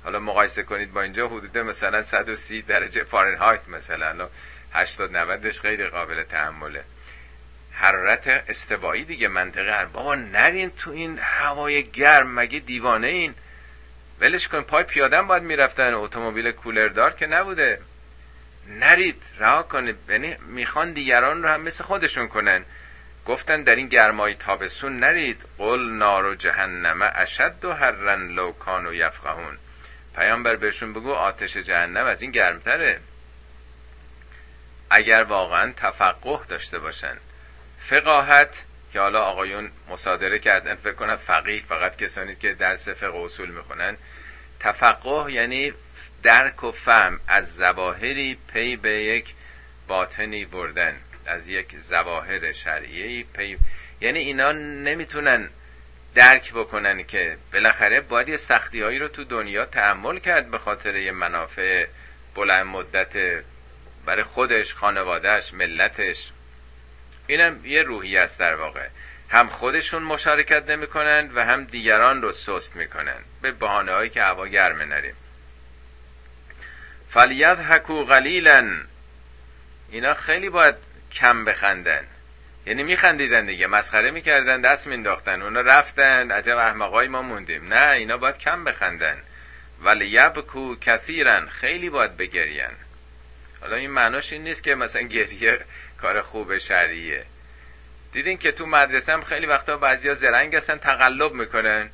حالا مقایسه کنید با اینجا حدود مثلا 130 درجه فارنهایت مثلا. 80 90 خیلی قابل تحمله. حرارت استوایی دیگه منطقه هر بابا نرین تو این هوای گرم مگه دیوانه این؟ ولش کن پای پیادن باید می‌رفتن. اتومبیل کولردار که نبوده. نرید رها کنید یعنی می‌خوان دیگران رو هم مثل خودشون کنن. گفتن در این گرمای تابستون نرید. قل نار و جهنم اشد و هرن لو و یفقهون. پیامبر بهشون بگو آتش جهنم از این گرمتره. اگر واقعا تفقه داشته باشن. فقاهت که حالا آقایون مصادره کردن فکر کنم فقیه فقط کسانی که درس فقه اصول می‌خونن. تفقه یعنی درک و فهم از زواهری پی به یک باطنی بردن. از یک زواهر شرعیه پی یعنی اینا نمی‌تونن درک بکنن که بالاخره باید یه سختی هایی رو تو دنیا تحمل کرد به خاطر یه منافع بلند مدت برای خودش خانوادهش ملتش. اینم یه روحی است در واقع. هم خودشون مشارکت نمی‌کنن و هم دیگران رو سست می‌کنن. به بحانه هایی که هوا گرمه نریم. فلیت حکو قلیلا. اینا خیلی باید کم بخندن. یعنی میخندیدن دیگه مسخره می‌کردن دست مینداختن اونا رفتن عجب احمقای ما موندیم. نه اینا باید کم بخندن. ولی یبکو کثیرن خیلی باید بگرین. حالا این معناش این نیست که مثلا گریه کار خوب شرعیه دیدین که تو مدرسه هم خیلی وقتا بعضیا زرنگ هستن تقلب می‌کنن.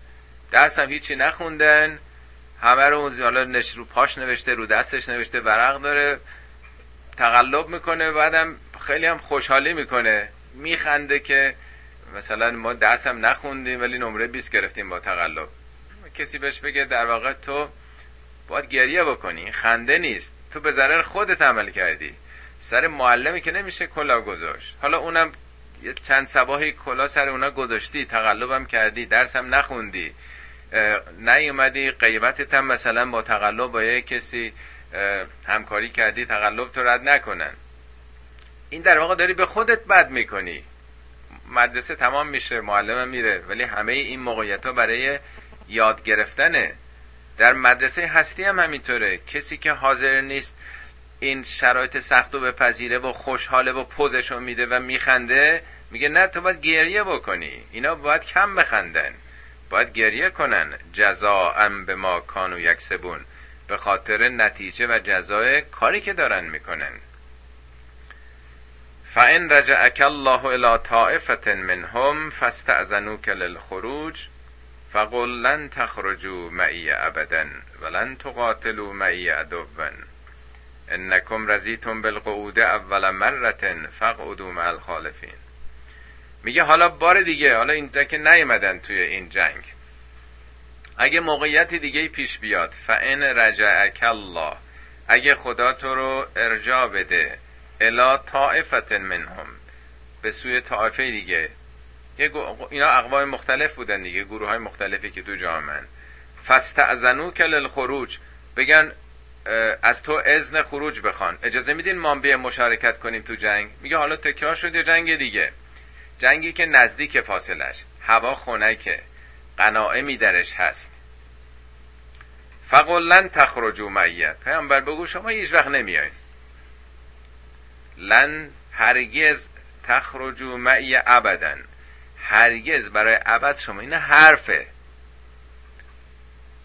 درس هم هیچی نخوندن. همه رو حالا نش رو پاش نوشته رو دستش نوشته ورق داره تقلب می‌کنه بعدم خیلی هم خوشحالی می‌کنه. میخنده که مثلا ما درس هم نخوندیم ولی نمره 20 گرفتیم با تقلب. کسی بهش بگه در واقع تو باید گریه بکنی. خنده نیست. تو به ضرر خودت عمل کردی. سر معلمی که نمیشه کلا گذاشت. حالا اونم چند سباهی کلا سر اونا گذاشتی تقلبم کردی درسم نخوندی. نیومدی قیمتت هم مثلا با تقلب با یه کسی همکاری کردی تقلب تو رد نکنن. این در واقع داری به خودت بد می‌کنی. مدرسه تمام میشه معلم میره ولی همه این موقعیت ها برای یاد گرفتنه. در مدرسه هستی هم همینطوره. کسی که حاضر نیست این شرایط سخت و بپذیره و خوشحاله و پوزشو میده و میخنده میگه نه تو باید گریه بکنی. اینا باید کم بخندن. باید گریه کنن. ام به ما کانو یکسبون. به خاطر نتیجه و جزای کاری که دارن می‌کنن. فان رجعك الله الى طائفه منهم فاستأذنوك للخروج فقل لن تخرجوا معي ابدا ولن تقاتلوا معي عدوا انکم رزیتم بالقعود اول مرة فقعدوا مع الخالفین میگه حالا بار دیگه حالا این که نیومدن توی این جنگ. اگه موقعیت دیگه پیش بیاد فان رجعک الله. اگه خدا تو رو ارجا بده الا طائفت منهم. به سوی طائفه دیگه. اینا اقوام مختلف بودن دیگه گروه های مختلفی که تو جامعن فستعزنو کل الخروج بگن از تو اذن خروج بخوان. اجازه میدین ما بیه مشارکت کنیم تو جنگ؟ میگه حالا تکرار شد جنگ دیگه. جنگی که نزدیک فاصلش هوا خنکه. قناعه درش هست. فقل تخرجو معیت پیامبر بگو شما هیچ وقت نمیاین لن هرگز تخرجو معی ابدا هرگز برای ابد شما این حرفه.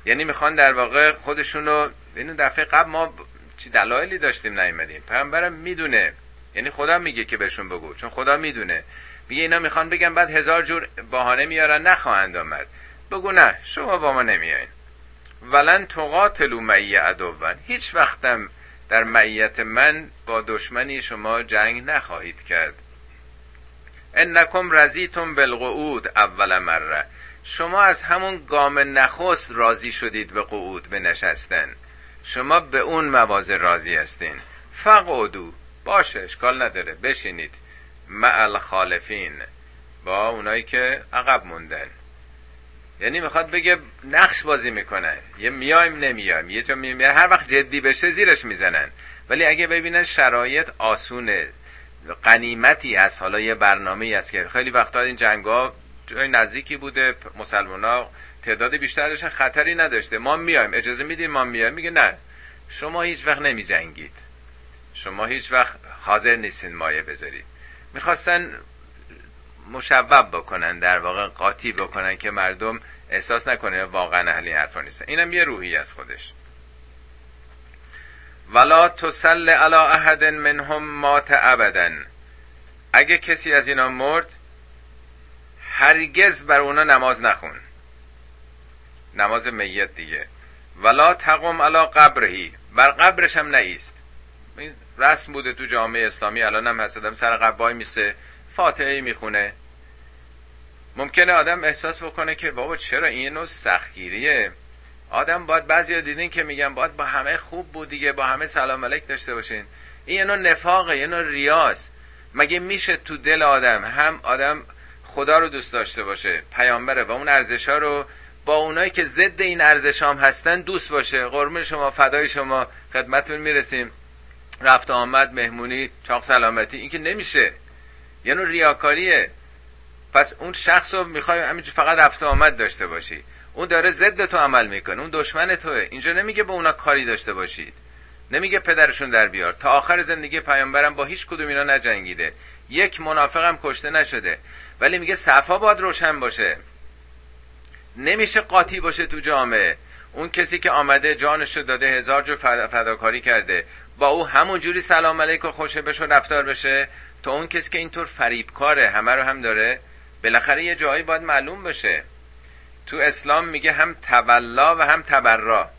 یعنی می‌خوان در واقع خودشونو اینو دفعه قبل ما چی دلایلی داشتیم نیومدیم. پیامبرم می‌دونه. یعنی خدا میگه که بهشون بگو. چون خدا می‌دونه. میگه اینا می‌خوان بگن بعد هزار جور بهانه میارن نخواهند آمد. بگو نه شما با ما نمیاین ولن تقاتلو معی عدوان هیچ وقتم در معیت من با دشمنی شما جنگ نخواهید کرد. انکم رزیتم بالقعود اول مره. شما از همون گام نخست راضی شدید به قعود به نشستن شما به اون مواضع راضی هستین. فقعدو باشه اشکال نداره بشینید. مع خالفین با اونایی که عقب موندن. یعنی می‌خواد بگه نقش بازی می‌کنن یه میایم نمیایم. یه جا میایم. هر وقت جدی بشه زیرش می‌زنن. ولی اگه ببینن شرایط آسونه قنیمتی هست. حالا یه برنامه است که خیلی وقتا این جنگ ها جای نزدیکی بوده. مسلمان ها تعداد بیشترش خطری نداشته. ما میایم. اجازه میدیم ما میایم؟ میگه نه. شما هیچ وقت نمی جنگید شما هیچ وقت حاضر نیستین مایه بذارید. می‌خواستن مشوب بکنن در واقع قاطی بکنن که مردم احساس نکنه واقعا اهلی حرفا نیستن. اینم یه روحی از خودش. ولا تسل علی احد منهم مات ابدا. اگه کسی از اینا مرد هرگز بر اونا نماز نخون. نماز میت دیگه. ولا تقم علی قبرهی. بر قبرش هم نیست رسم بوده تو جامعه اسلامی الان هم هستم سر قبای میسه. فاتحه می‌خونه. ممکنه آدم احساس بکنه که بابا چرا این نوع سختگیریه؟ آدم باید بعضی دیدین که میگن باید با همه خوب بود دیگه با همه سلام علیک داشته باشین. این یه نوع نفاقه یه نوع ریاض. مگه میشه تو دل آدم هم آدم خدا رو دوست داشته باشه پیامبره و اون ارزش ها رو با اونایی که ضد این ارزش هم هستن دوست باشه؟ قرمه شما فدای شما خدمتون می‌رسیم. رفت آمد مهمونی چاق سلامتی این که نمیشه. یه نوع ریاکاریه. پس اون شخص رو می‌خوای فقط رفت آمد داشته باشی. اون داره ضد تو عمل می‌کنه. اون دشمن توه. اینجا نمیگه با اونا کاری داشته باشید. نمیگه پدرشون در بیار. تا آخر زندگی پیامبرم با هیچ کدوم اینا نجنگیده. یک منافقم کشته نشده. ولی میگه صفا باید روشن باشه. نمیشه قاطی باشه تو جامعه. اون کسی که آمده جانشو داده هزار جو فداکاری کرده. با او همون جوری سلام علیک و خوشه بشه رفتار بشه. تا اون کسی که اینطور فریبکاره همه رو هم داره بالاخره یه جایی باید معلوم بشه. تو اسلام میگه هم تولا و هم تبرا.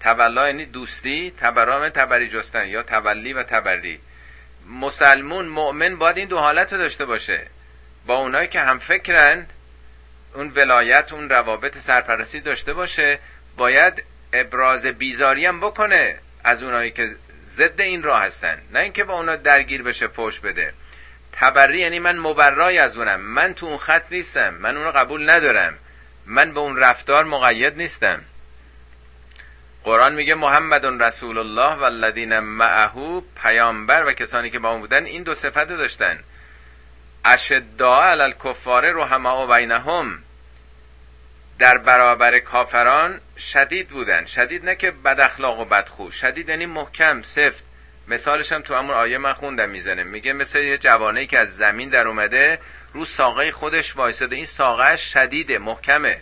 تولا یعنی دوستی تبرا تبری جستن یا تولی و تبری. مسلمون مؤمن باید این دو حالت رو داشته باشه. با اونایی که هم فکرند اون ولایت اون روابط سرپرستی داشته باشه باید ابراز بیزاری هم بکنه از اونایی که ضد این راه هستن. نه اینکه با اونا درگیر بشه پشت بده. تبری یعنی من مبرای از اونم. من تو اون خط نیستم. من اونو قبول ندارم. من به اون رفتار مقید نیستم. قرآن میگه محمد رسول الله و الذین معه پیامبر و کسانی که با اون بودن این دو صفت داشتن. اشداء علی الکفار رحماء بینهم. در برابر کافران شدید بودن. شدید نه که بد اخلاق و بدخو شدید یعنی محکم سفت. مثالش هم تو همون آیه من خوندم می‌زنه. میگه مثل یه جوانه که از زمین در اومده رو ساقه خودش وایساده. این ساقه شدیده محکمه.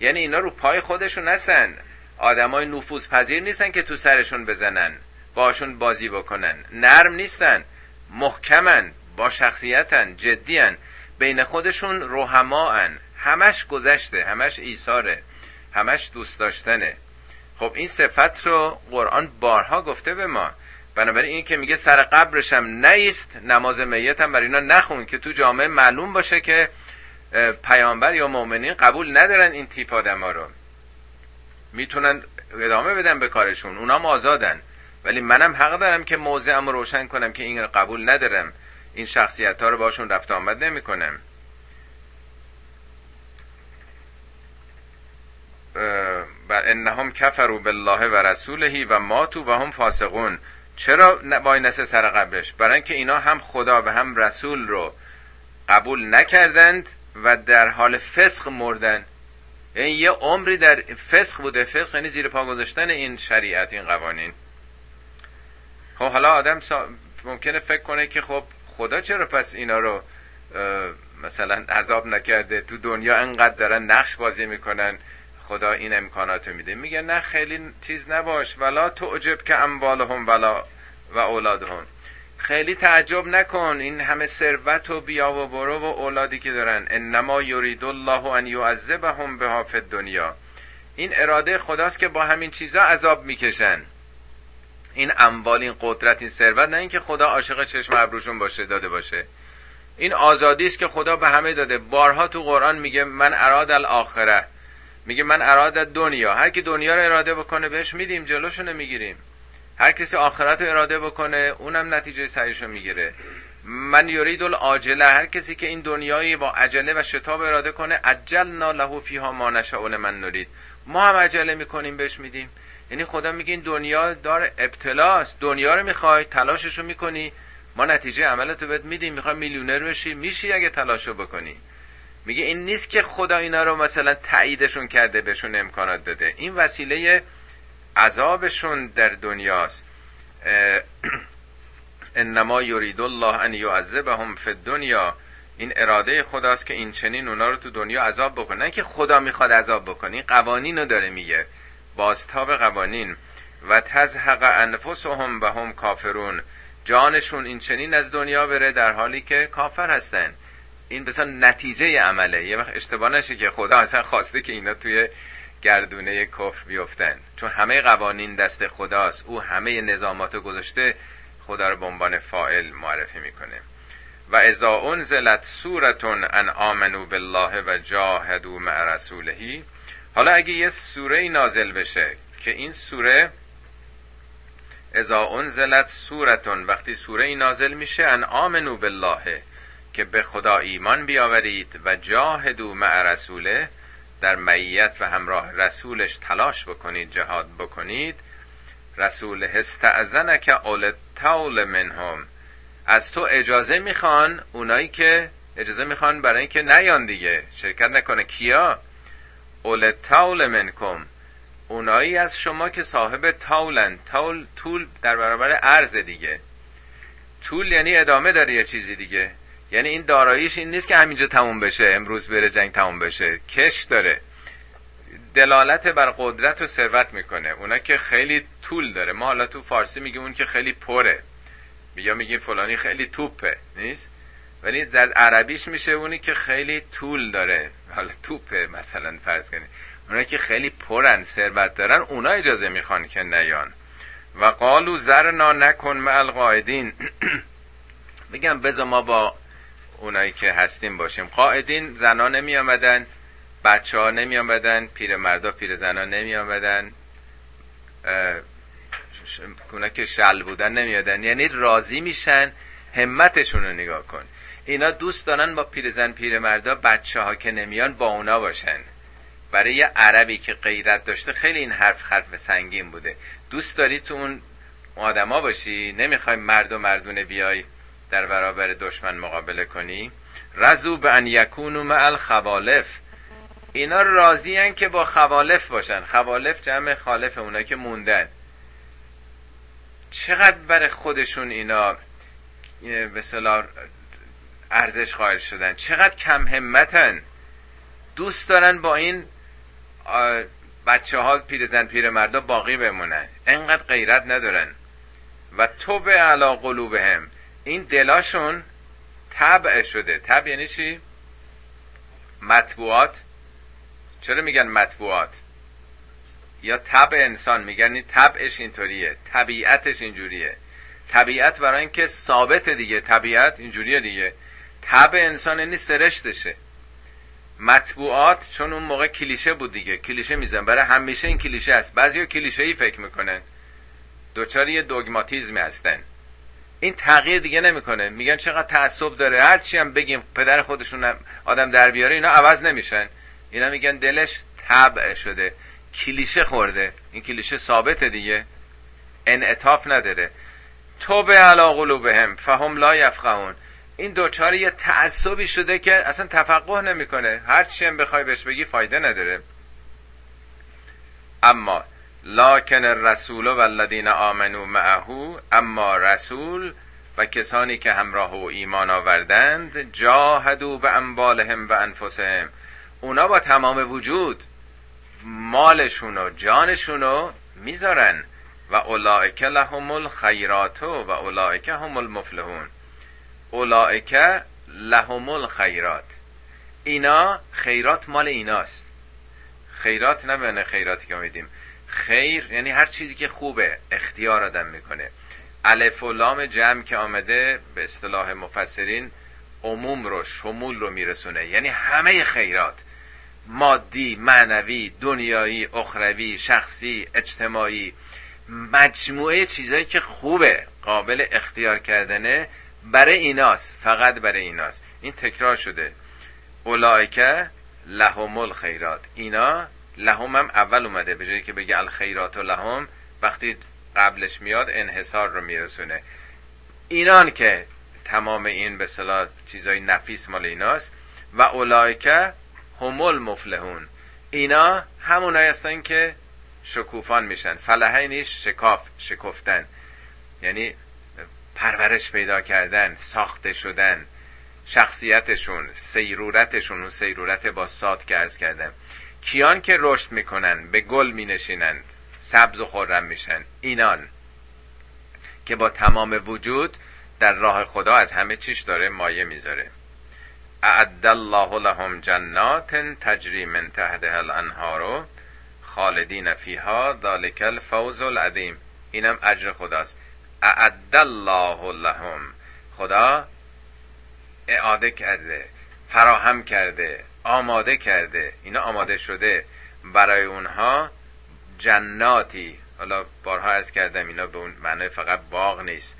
یعنی اینا رو پای خودشون نسن. آدمای نفوذ پذیر نیستن که تو سرشون بزنن باشون بازی بکنن. نرم نیستن. محکمن با شخصیتن جدیان. بین خودشون روحماان همش گذشته همش ایثاره همش دوست داشتنه. خب این صفت رو قرآن بارها گفته به ما. بنابراین این که میگه سر قبرشم نیست نماز میتم برای اینا نخون که تو جامعه معلوم باشه که پیامبر یا مؤمنین قبول ندارن این تیپ آدم ها رو. می‌تونن ادامه بدن به کارشون. اونام آزادن. ولی منم حق دارم که موضعم روشن کنم که این قبول ندارم. این شخصیت ها رو باشون رفت آمد نمی کنم و انهم کفروا بالله و رسوله و ماتو و هم فاسقون. چرا وای نسه سر قبرش برای اینکه اینا هم خدا و هم رسول رو قبول نکردند و در حال فسق مردن. یعنی یه عمری در فسق بوده. فسق یعنی زیر پا گذاشتن این شریعت این قوانین. خب حالا آدم ممکنه فکر کنه که خب خدا چرا پس اینا رو مثلا عذاب نکرده؟ تو دنیا انقدر دارن نقش بازی می‌کنن. خدا این امکانات میده. میگه نه خیلی چیز نباش. ولا تعجب که اموالهم ولا و اولادهم. خیلی تعجب نکن. این همه ثروت و بیا و برو و اولادی که دارن. انما یرید الله ان یعذبهم بها فی دنیا این اراده خداست که با همین چیزا عذاب می‌کشن. این اموال این قدرت این ثروت نه اینکه خدا عاشق چشم ابروشون باشه داده باشه. این آزادی است که خدا به همه داده. بارها تو قرآن میگه من اراد الاخره. میگه من اراد دنیا هر کی دنیا رو اراده بکنه بهش میدیم جلوشو می‌گیریم هر کسی آخرت رو اراده بکنه اونم نتیجه سعیشو می‌گیره. من یرید العاجله هر کسی که این دنیایی با عجله و شتاب اراده کنه عجلنا له فیها ما نشاء من نرید. ما هم عجله می‌کنیم بهش میدیم. یعنی خدا میگه این دنیا دار ابتلاست. دنیا رو می‌خوای تلاششو می‌کنی. ما نتیجه عملتو بهت میدیم. می‌خوای میلیونر بشی میشی اگه تلاشو بکنی. میگه این نیست که خدا اینا رو مثلا تاییدشون کرده بهشون امکانات داده. این وسیله عذابشون در دنیاست. (clears throat) انما یرید الله ان یعذبهم فی الدنیا. این اراده خداست که این چنین اونا رو تو دنیا عذاب بکنه. نه که خدا می‌خواد عذاب بکنه این قوانین رو داره میگه. بازتاب قوانین. و تزهق انفسهم هم کافرون. جانشون این چنین از دنیا بره در حالی که کافر هستن. این بسیار نتیجه عمله. یه وقت اشتباه نشه که خدا اصلا خواسته که اینا توی گردونه کفر بیفتن. چون همه قوانین دست خداست. او همه نظاماتو گذاشته خدا رو به عنوان فائل معرفی می‌کنه. و اذا انزلت سورتون ان آمنو بالله و جاهدو مع رسولهی حالا اگه یه سوره نازل بشه که این سوره اذا انزلت سورتون وقتی سوره نازل میشه ان آمنو بالله. که به خدا ایمان بیاورید و جاهدو مع رسوله در معیت و همراه رسولش تلاش بکنید جهاد بکنید. رسول که اول طول منهم. از تو اجازه می‌خوان اونایی که اجازه می‌خوان برای اینکه نیان دیگه. شرکت نکنه. کیا؟ اول طول منکم. اونایی از شما که صاحب طولن. طول طول در برابر ارز دیگه. طول یعنی ادامه داره یه چیزی دیگه. یعنی این داراییش این نیست که همینجا تموم بشه امروز بره جنگ تموم بشه. کش داره. دلالت بر قدرت و ثروت می‌کنه. اونا که خیلی طول داره. ما حالا تو فارسی میگیم اون که خیلی پره. یا میگیم فلانی خیلی توپه نیست؟ ولی در عربیش میشه اونی که خیلی طول داره. حالا توپه مثلا فرض کنید. اونا که خیلی پرن ثروت دارن اونا اجازه می‌خوان که نیان. و قالو زرنا نکن مع القاعدین. (clears throat) بگم بذار ما با اونایی که هستیم باشیم. قاعدین زنا نمی آمدن بچه ها نمی آمدن پیر مردا پیر زنا نمی آمدن اونا که شل بودن نمی آمدن یعنی راضی میشن همتشون رو نگاه کن. اینا دوست دارن با پیرزن پیر مردا بچه ها که نمیان با اونا باشن. برای یه عربی که غیرت داشته خیلی این حرف حرف سنگین بوده. دوست داری تو اون آدما باشی؟ نمی‌خوای مرد و مردونه بیای در برابر دشمن مقابله کنی؟ رزو به ان یکونو مع الخوالف. اینا راضی که با خوالف باشن. خوالف جمع خالف اونا که موندن. چقدر برای خودشون اینا به ارزش قائل شدن؟ چقدر کم همتن؟ دوست دارن با این بچه ها پیرزن پیر مردا باقی بمونن. انقدر غیرت ندارن. و تو به علا قلوبهم. این دلاشون طبع شده. طبع یعنی چی؟ مطبوعات. چرا میگن مطبوعات؟ یا طبع انسان میگن این طبعش اینطوریه طبیعتش اینجوریه. طبیعت برای اینکه ثابت دیگه طبیعت اینجوریه دیگه. طبع انسان یعنی سرشتشه. مطبوعات چون اون موقع کلیشه بود دیگه کلیشه میزن برای همیشه این کلیشه است بعضی کلیشه ای فکر می‌کنن. دوچار یه دوگماتیزمی هستن. این تغییر دیگه نمی‌کنه. میگن چقدر تعصب داره. هرچی هم بگیم پدر خودشون آدم در بیاره اینا عوض نمیشن. اینا میگن دلش طبع شده. کلیشه خورده. این کلیشه ثابته دیگه. انعطاف نداره. تو به علا قلوبهم فهم لا یفقهون. این دوچار یه تعصبی شده که اصلا تفقه نمی‌کنه. هر چی هم بخوای بهش بگی فایده نداره. اما لاکن الرسول و الذین آمنو معه اما رسول و کسانی که همراه و ایمان آوردند جاهدو به اموالهم و انفسهم. اونا با تمام وجود مالشون و جانشونو می‌ذارن و اولائک لهم الخیرات و اولائک هم المفلحون. اولائک لهم الخیرات. اینا خیرات مال ایناست. خیرات نه خیراتی که میدیم خیر یعنی هر چیزی که خوبه اختیار آدم می‌کنه. الف و لام جمع که آمده به اصطلاح مفسرین عموم رو شمول رو میرسونه. یعنی همه خیرات مادی معنوی دنیایی اخروی شخصی اجتماعی مجموعه چیزایی که خوبه قابل اختیار کردنه برای ایناست فقط برای ایناست. این تکرار شده. اولائکه لهم الخیرات. اینا لهم هم اول اومده به جایی که بگه الخیرات و لهم وقتی قبلش میاد انحصار رو میرسونه. اینان که تمام این به صلاح چیزای نفیس مال ایناست و اولایکه همول مفلحون اینا همونایی هستن که شکوفان میشن. فلحه نیش شکاف شکفتن. یعنی پرورش پیدا کردن ساخته شدن شخصیتشون سیرورتشون اون سیرورت با ساد که ارز کردن. کیان که رشد می‌کنن به گل مینشینند سبز و خورم میشن. اینان که با تمام وجود در راه خدا از همه چیش داره مایه می‌ذاره. اعد الله لهم جنات تجری من تحتها الانهار خالدین فیها ذلک الفوز العظیم. اینم اجر خداست. اعد الله لهم. خدا اعاده کرده فراهم کرده. آماده کرده. اینا آماده شده. برای اونها جناتی. حالا بارها ارز کردم اینا به اون معنای فقط باغ نیست.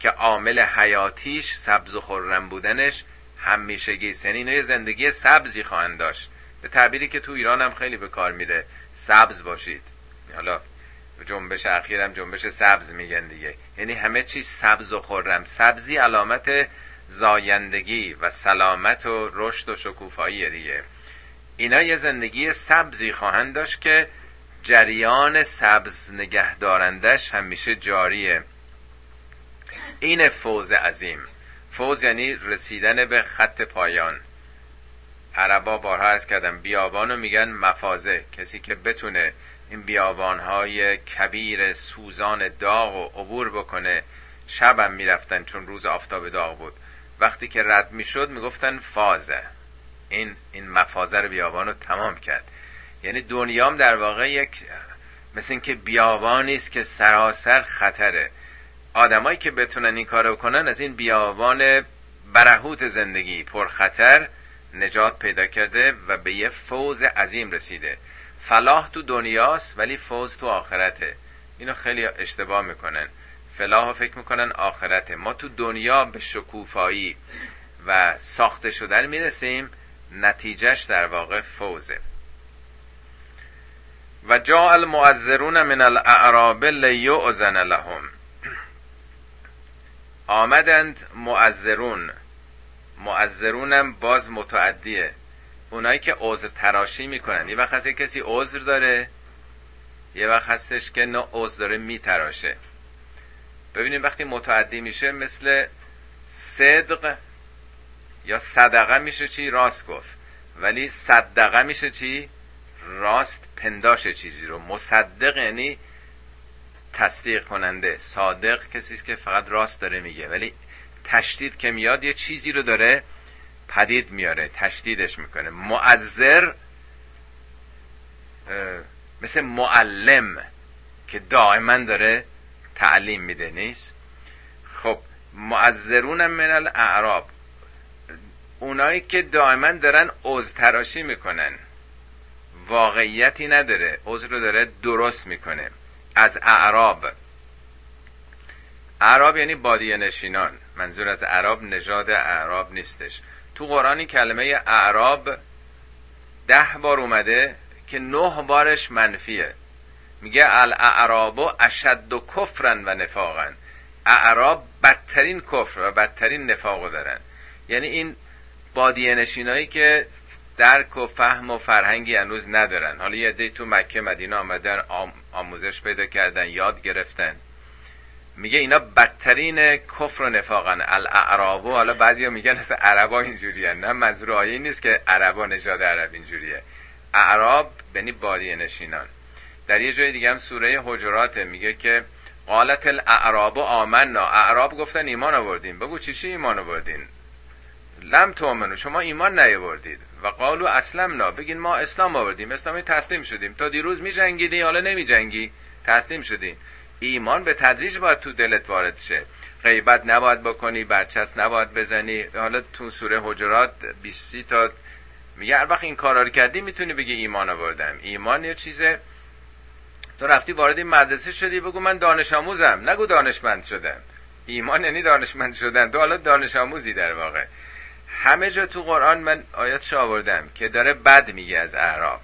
که عامل حیاتیش سبز و خورم بودنش همیشگی. یعنی اینا یه زندگی سبزی خواهند داشت. به تعبیری که تو ایران هم خیلی به کار میره. سبز باشید. حالا جنبش اخیرم جنبش سبز میگن دیگه. یعنی همه چیز سبز و خورم سبزی علامت زایندگی و سلامت و رشد و شکوفایی دیگه. اینا یه زندگی سبزی خواهند داشت که جریان سبز نگه دارندش همیشه جاریه. این فوز عظیم. فوز یعنی رسیدن به خط پایان. عربا بارها ارز کردم بیابانو میگن مفازه. کسی که بتونه این بیابانهای کبیر سوزان داغ و عبور بکنه شبم می‌رفتن چون روز آفتاب داغ بود. وقتی که رد می‌شد می‌گفتن فازه. این این مفازه رو بیابان رو تمام کرد. یعنی دنیام در واقع یک مثل اینکه بیابانی است که سراسر خطره. آدمایی که بتونن این کارو کنن از این بیابان برهوت زندگی پر خطر نجات پیدا کرده و به یه فوز عظیم رسیده. فلاح تو دنیاست ولی فوز تو آخرته. اینو خیلی اشتباه می‌کنن. فلاح فکر می‌کنن آخرته. ما تو دنیا به شکوفایی و ساخته شدن می‌رسیم نتیجهش در واقع فوزه. و جا المعذرون من الاعراب لیعزن لهم. آمدند معذرون معذرونم باز متعدیه. اونایی که عذر تراشی می‌کنن. یه وقت هست کسی عذر داره یه وقت هستش که نه عذر داره میتراشه. ببینید وقتی متعدی میشه مثل صدق یا صدقه میشه چی؟ راست گفت. ولی صدقه میشه چی؟ راست پنداش چیزی رو. مصدق یعنی تصدیق کننده. صادق کسی که فقط راست داره میگه. ولی تشدید که میاد یه چیزی رو داره پدید میاره تشدیدش می‌کنه. معذر مثل معلم که دائما داره تعلیم میده نیست؟ خب معذرون من الاعراب. اونایی که دائما دارن عذر تراشی می‌کنن. واقعیتی نداره عذر رو داره درست می‌کنه. از اعراب. اعراب یعنی بادیه نشینان. منظور از اعراب نژاد اعراب نیستش. تو قرآن کلمه اعراب ده بار اومده که نه بارش منفیه. میگه الاعراب اشد و کفرن و نفاقن. اعراب بدترین کفر و بدترین نفاقو دارن. یعنی این بادیه نشینایی که درک و فهم و فرهنگی هنوز ندارن. حالا یه عده تو مکه مدینه آمدن آموزش پیدا کردن یاد گرفتن. میگه اینا بدترین کفر و نفاقن. الاعرابو حالا بعضیا میگن اصلا عربا اینجوریه. نه منظور آیه نیست که عربا نژاد عرب اینجوریه. اعراب یعنی بادیه نشینان. در یه جای دیگه هم سوره حجرات میگه که قالت الاعراب آمنا. اعراب گفتن ایمان آوردیم بگو چی چی ایمان آوردین؟ لم تومنو شما ایمان نیاوردید. و قالو اسلمنا. بگین ما اسلام آوردیم. اسلامی تسلیم شدیم. تا دیروز می جنگیدی حالا نمی جنگی تسلیم شدیم. ایمان به تدریج باید تو دلت وارد شه. غیبت نباید بکنی برچست نباید بزنی. حالا تو سوره حجرات 20 تا میگه هر وقت این کارا رو کردی می‌تونی بگی ایمان آوردم. ایمان یه چیزه. تو رفتی وارد این مدرسه شدی بگو من دانش آموزم. نگو دانشمند شدم ایمان یعنی دانشمند شدن. تو حالا دانش آموزی در واقع. همه جا تو قرآن من آیات آوردم که داره بد میگه از اعراب.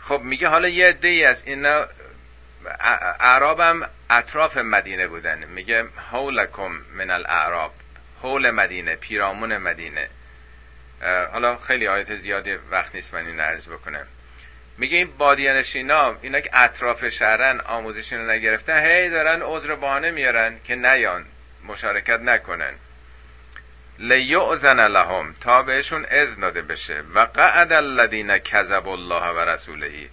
خب میگه حالا یه عده از اینا اعرابم اطراف مدینه بودن. میگه حولکم من الاعراب. حول مدینه پیرامون مدینه. حالا خیلی آیت زیادی وقت نیست من این عرض بکنم. میگه این بادیانشینا اینا که اطراف شهرن آموزشون رو نگرفتن هی دارن عذر بهانه میارن که نیان مشارکت نکنن. لیعزن لهم تا بهشون اذن داده بشه. و قعد الذین کذب الله و رسولهی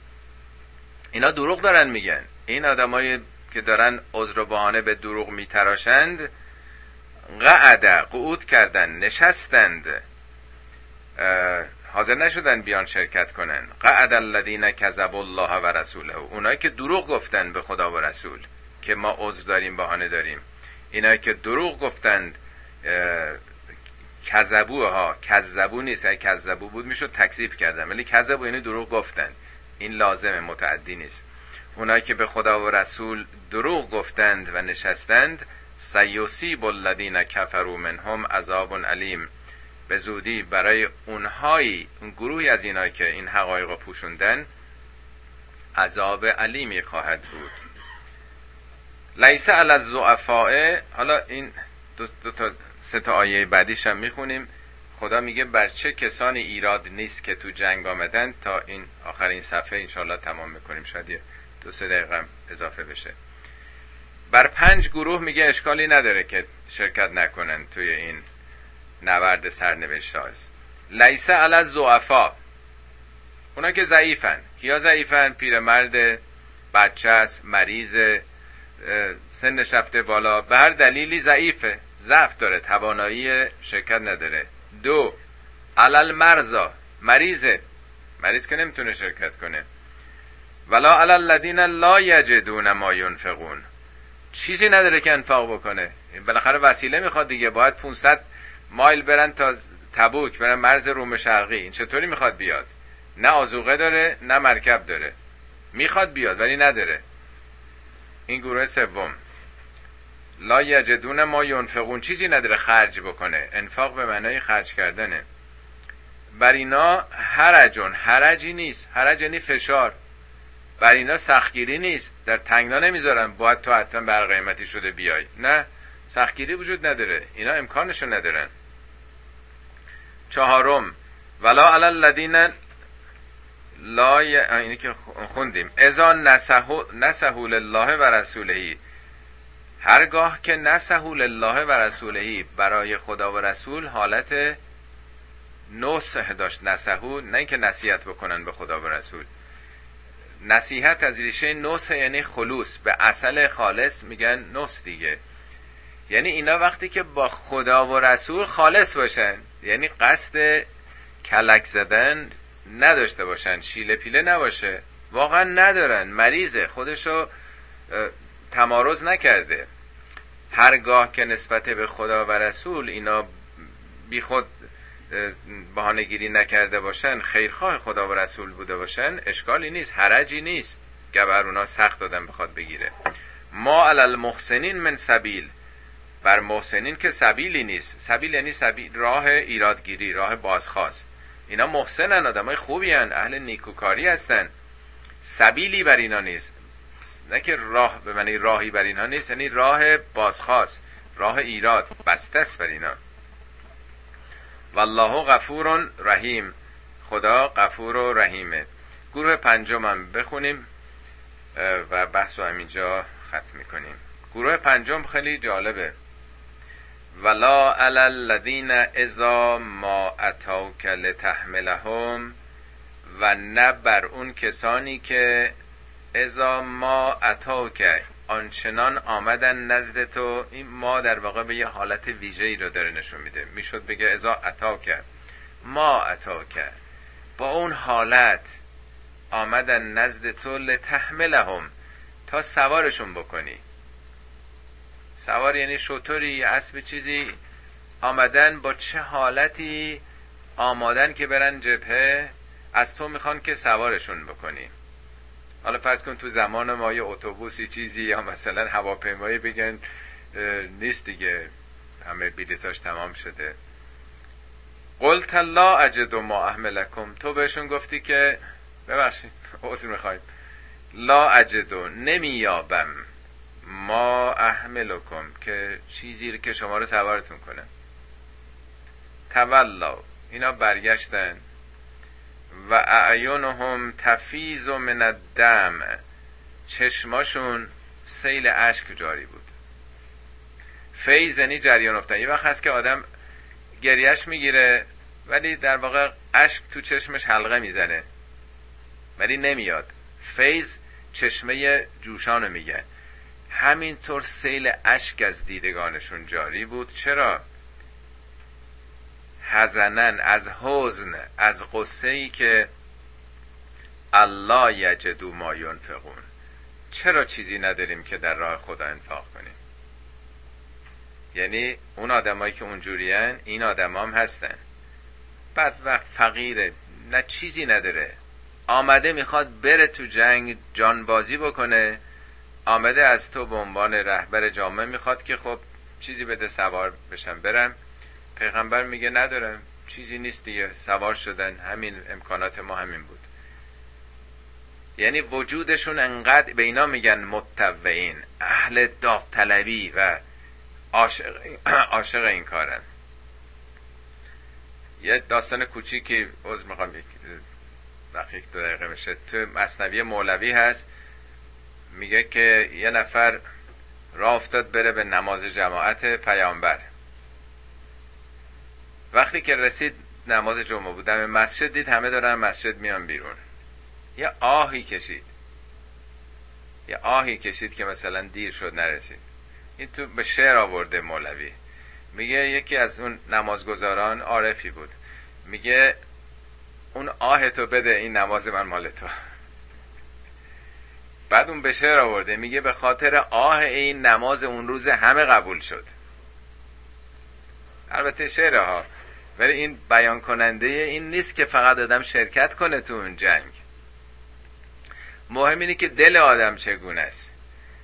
اینا دروغ دارن میگن. این آدمایی که دارن عذر بهانه به دروغ میتراشند قعد قعود کردن نشستند. حاضر نشدن بیان شرکت کنن. قعد الذین کذب الله و رسوله. اونایی که دروغ گفتن به خدا و رسول که ما عذر داریم بهانه داریم. اینایی که دروغ گفتند کذبو ها کذبو نیست. اگه کذبو بود می‌شد تکذیب کردن. ولی کذبو یعنی دروغ گفتن این لازمه متعدی نیست. اونایی که به خدا و رسول دروغ گفتند و نشستند سیوسیب الذین کفروا منهم عذاب علیم. به زودی برای اونهایی اون گروهی از اینایی که این حقایق پوشوندن عذاب علیمی خواهد بود. لیس علی الضعفاء حالا این دو, دو تا سه تا آیه بعدیش هم می‌خونیم. خدا میگه بر چه کسانی ایراد نیست که تو جنگ آمدن تا این آخرین صفحه انشالله تمام می‌کنیم. شاید دو سه دقیقه اضافه بشه. بر پنج گروه میگه اشکالی نداره که شرکت نکنن توی این نورد سرنوشت هاست لیسه علی زعفا اونا که ضعیفن. کیا ضعیفن؟ پیرمرد بچه است مریض سنش رفته بالا. به هر دلیلی ضعیفه. ضعف داره توانایی شرکت نداره. دو علل مرزا مریضه. مریض که نمی‌تونه شرکت کنه. ولا علل الذین لا یجدون ما ینفقون. چیزی نداره که انفاق بکنه. بالاخره وسیله می‌خواد دیگه. باید 500 مایل برن تا تبوک برن مرز روم شرقی. این چطوری می‌خواد بیاد؟ نه آزوقه داره نه مرکب داره. می‌خواد بیاد ولی نداره. این گروه سوم. لا یجدون ما ینفقون. چیزی نداره خرج بکنه. انفاق به معنای خرج کردنه. بر اینا حرجون. حرجی نیست. حرج یعنی فشار. بر اینا سختگیری نیست. در تنگنا نمی‌ذارن. باید تو حتما بر قیمتی شده بیای. نه. سختگیری وجود نداره. اینا امکانشو ندارن. چهارم ولا علی الذین لا. اینی که خوندیم. اذا نسهو لله و رسولهی هرگاه که نسهو لله و رسولهی برای خدا و رسول حالت نصح داشت. نسهو نه اینکه نصیحت بکنن به خدا و رسول. نصیحت از ریشه نصح یعنی خلوص. به اصل خالص میگن نصح دیگه. یعنی اینا وقتی که با خدا و رسول خالص باشن یعنی قصد کلک زدن نداشته باشن شیله پیله نباشه. واقعا ندارن. مریضه. خودشو تمارز نکرده. هرگاه که نسبت به خدا و رسول اینا بی خود بهانهگیری نکرده باشن خیرخواه خدا و رسول بوده باشن اشکالی نیست. حرجی نیست. گبر اونا سخت دادن بخواد بگیره. ما علل محسنین من سبیل. بر محسنین که سبیلی نیست. سبیل یعنی سبیل راه ایرادگیری راه بازخواست. اینا محسنن آدمای خوبی هن. اهل نیکوکاری هستن. سبیلی بر اینا نیست. نه که راه به معنی راهی بر اینها نیست یعنی راه بازخواست راه ایراد بسته است بر اینا. والله غفور رحیم. خدا غفور و رحیمه. گروه پنجم بخونیم و بحث رو همینجا ختم می‌کنیم. گروه پنجم خیلی جالبه. ولا علی الذین اذا ما اتوک لتحملهم و نه بر اون کسانی که اذا ما اتوک آنچنان آمدن نزد تو. این ما در واقع به یه حالت ویژه ای رو داره نشون میده. می‌شد بگه ازا عطا کرد ما عطا کرد با اون حالت آمدن نزد تو لتحملهم تا سوارشون بکنی. سوار یعنی شطوری اسب چیزی آمدن با چه حالتی آمادن که برن جبهه از تو می‌خوان که سوارشون بکنی. حالا فرض کن تو زمان ما یه اتوبوسی چیزی یا مثلا هواپیمایی بگن نیست دیگه همه بیلیتاش تمام شده. قلت لا اجد ما احملکم. تو بهشون گفتی که ببخشید عذر می‌خوایم. لا اجدو نمییابم. ما احملکم که چیزی که شما رو سوارتون کنه. تولا اینا برگشتن. و اعیونهم تفیز من الدم. چشماشون سیل اشک جاری بود. فیض یعنی جریان افتن یه وقت هست که آدم گریش می‌گیره ولی در واقع اشک تو چشمش حلقه می‌زنه. ولی نمیاد. فیض چشمه جوشانو میگه. همینطور سیل اشک از دیدگانشون جاری بود. چرا؟ حزنن از حزن از قصه ای که الله یجدو ما ینفقون. چرا چیزی نداریم که در راه خدا انفاق کنیم؟ یعنی اون آدمایی که اونجورین این آدم هم هستن. بعد وقت فقیره نه چیزی نداره. آمده می‌خواد بره تو جنگ جانبازی بکنه. آمده از تو به عنوان رهبر جامعه می‌خواد که خب چیزی بده سوار بشم. برم. پیغمبر میگه ندارم چیزی نیست دیگه. سوار شدن. همین امکانات ما همین بود. یعنی وجودشون انقدر به اینا میگن متوعین اهل داوطلبی و عاشق, (clears throat) عاشق این کارن. یه داستان کوچیکی عذر می‌خوام. دقیق دو دقیقه میشه. تو مصنوی مولوی هست. میگه که یه نفر راه افتاد بره به نماز جماعت پیامبر. وقتی که رسید نماز جمعه بودم مسجد دید همه دارن مسجد میان بیرون. یه آهی کشید. یه آهی کشید که مثلا دیر شد نرسید. این تو به شعر آورده مولوی. میگه یکی از اون نمازگزاران عارفی بود. میگه اون آه تو بده این نماز من مال تو. بعد اون به شعر آورده میگه به خاطر آه این نماز اون روز همه قبول شد. البته شعره ها ولی این بیان کننده این نیست که فقط آدم شرکت کنه تو اون جنگ. مهم اینه که دل آدم چگونه است.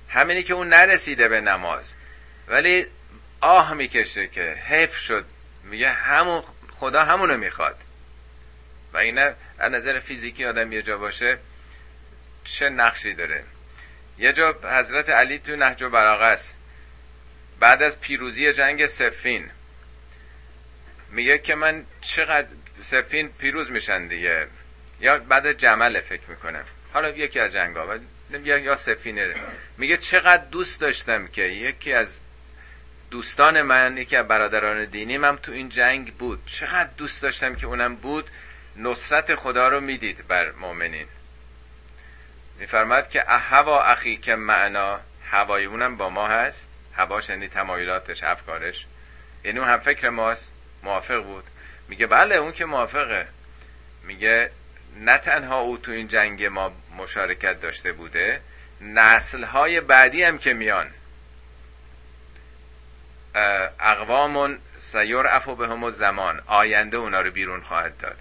همینی که اون نرسیده به نماز. ولی آه می‌کشه که حیف شد. میگه همون خدا همونو می‌خواد. و اینه از نظر فیزیکی آدم یه جا باشه چه نقشی داره؟ یه جا حضرت علی تو نهج و براغه است. بعد از پیروزی جنگ سفین میگه که من چقدر سفین پیروز میشن دیگه. یا بعد جمل فکر می‌کنم. حالا یکی از جنگ ها یا سفینه میگه چقدر دوست داشتم که یکی از دوستان من یکی از برادران دینی من تو این جنگ بود. چقدر دوست داشتم که اونم بود. نصرت خدا رو می‌دید بر مؤمنین. میفرماد که هوا اخی که معنا هوای اونم با ما هست. هواش یعنی تمایلاتش افکارش. یعنی اون هم فکر ماست. موافق بود. میگه بله اون که موافقه. میگه نه تنها او تو این جنگ ما مشارکت داشته بوده نسل های بعدی هم که میان. اقوامون سیور افو به همو زمان. آینده اونا رو بیرون خواهد داد.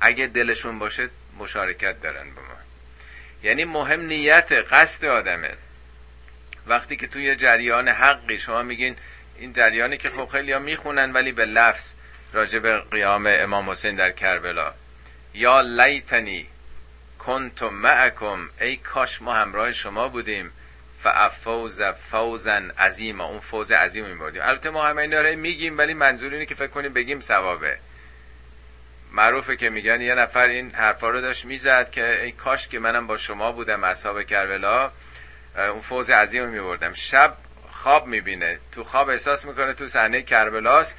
اگه دلشون باشه مشارکت دارن به ما. یعنی مهم نیت قصد آدمه. وقتی که توی جریان حقی شما میگین این جریانی که خب خیلی ها می‌خونن ولی به لفظ راجع به قیام امام حسین در کربلا. یا لیتنی کنتم معکم ای کاش ما همراه شما بودیم. فافوز فوزن عظیم اون فوز عظیم میبردیم. البته ما همه این داره میگیم ولی منظور اینه که فکر کنیم بگیم ثوابه. معروفه که میگن یه نفر این حرفا رو داشت می‌زد که ای کاش که منم با شما بودم اصحاب کربلا اون فوز عظیم رو میبردم. شب خواب می‌بینه تو خواب احساس می‌کنه تو صحنه کربلاست.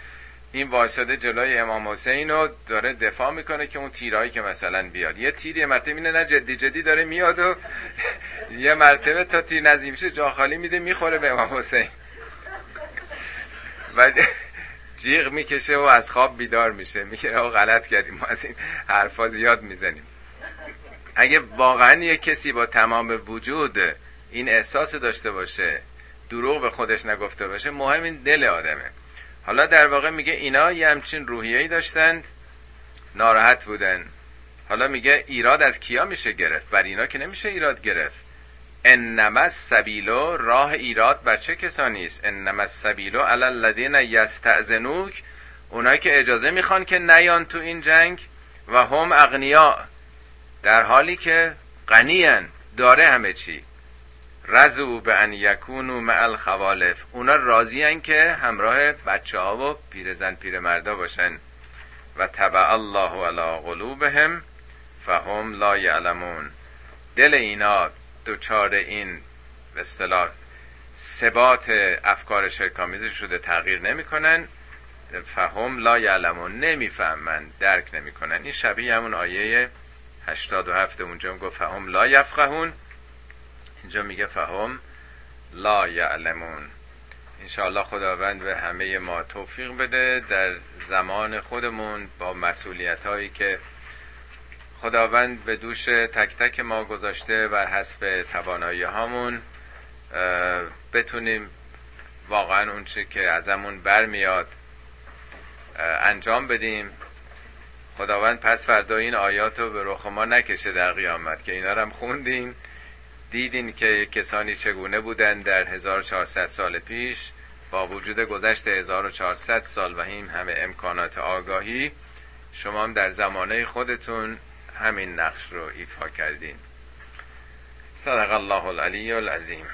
این وایساده جلوی امام حسین رو داره دفاع می‌کنه که اون تیرهایی که مثلا بیاد. یه تیر یه مرتبه اینه نه جدی جدی داره میاد و (laughs) یه مرتبه تا تیر نزدیک میشه جا خالی میده می‌خوره به امام حسین. (laughs) و جیغ می‌کشه و از خواب بیدار میشه. میگه او غلط کردیم. ما از این حرفا زیاد می‌زنیم. اگه واقعا یه کسی با تمام وجود این احساس داشته باشه دروغ به خودش نگفته باشه مهم این دل آدمه. حالا در واقع میگه اینا یه همچین روحیه‌ای داشتند ناراحت بودن. حالا میگه ایراد از کیا میشه گرفت؟ بر اینا که نمیشه ایراد گرفت. انما السبیلو راه ایراد بر چه کسانی است؟ انما السبیلو علی الذین یستأذنوک اونایی که اجازه می‌خوان که نیان تو این جنگ و هم اغنیا در حالی که غنیان داره همه چی. رزو به ان یکونو مع الخوالف. اونا راضی که همراه بچه ها و پیرزن پیرمردا باشن. و تبع الله علی قلوبهم فهم لا یعلمون. دل اینا دوچار این به اصطلاح ثبات افکار شرکامیز شده تغییر نمی‌کنن. فهم لا یعلمون نمی‌فهمن درک نمی‌کنن. این شبیه همون آیه 87 اونجا گفت فهم لا یفقهون. اینجا میگه فهم لا یعلمون. انشاءالله خداوند به همه ما توفیق بده در زمان خودمون با مسئولیت هایی که خداوند به دوش تک تک ما گذاشته بر حسب توانایی هامون بتونیم واقعا اون چه که ازمون برمیاد انجام بدیم. خداوند پس فردا این آیات رو به رخ ما نکشه در قیامت که اینا رو هم خوندین. دیدین که کسانی چگونه بودن در 1400 سال پیش؟ با وجود گذشت 1400 سال و این همه امکانات آگاهی شما هم در زمانه خودتون همین نقش رو ایفا کردین. صدق الله العلی العظیم.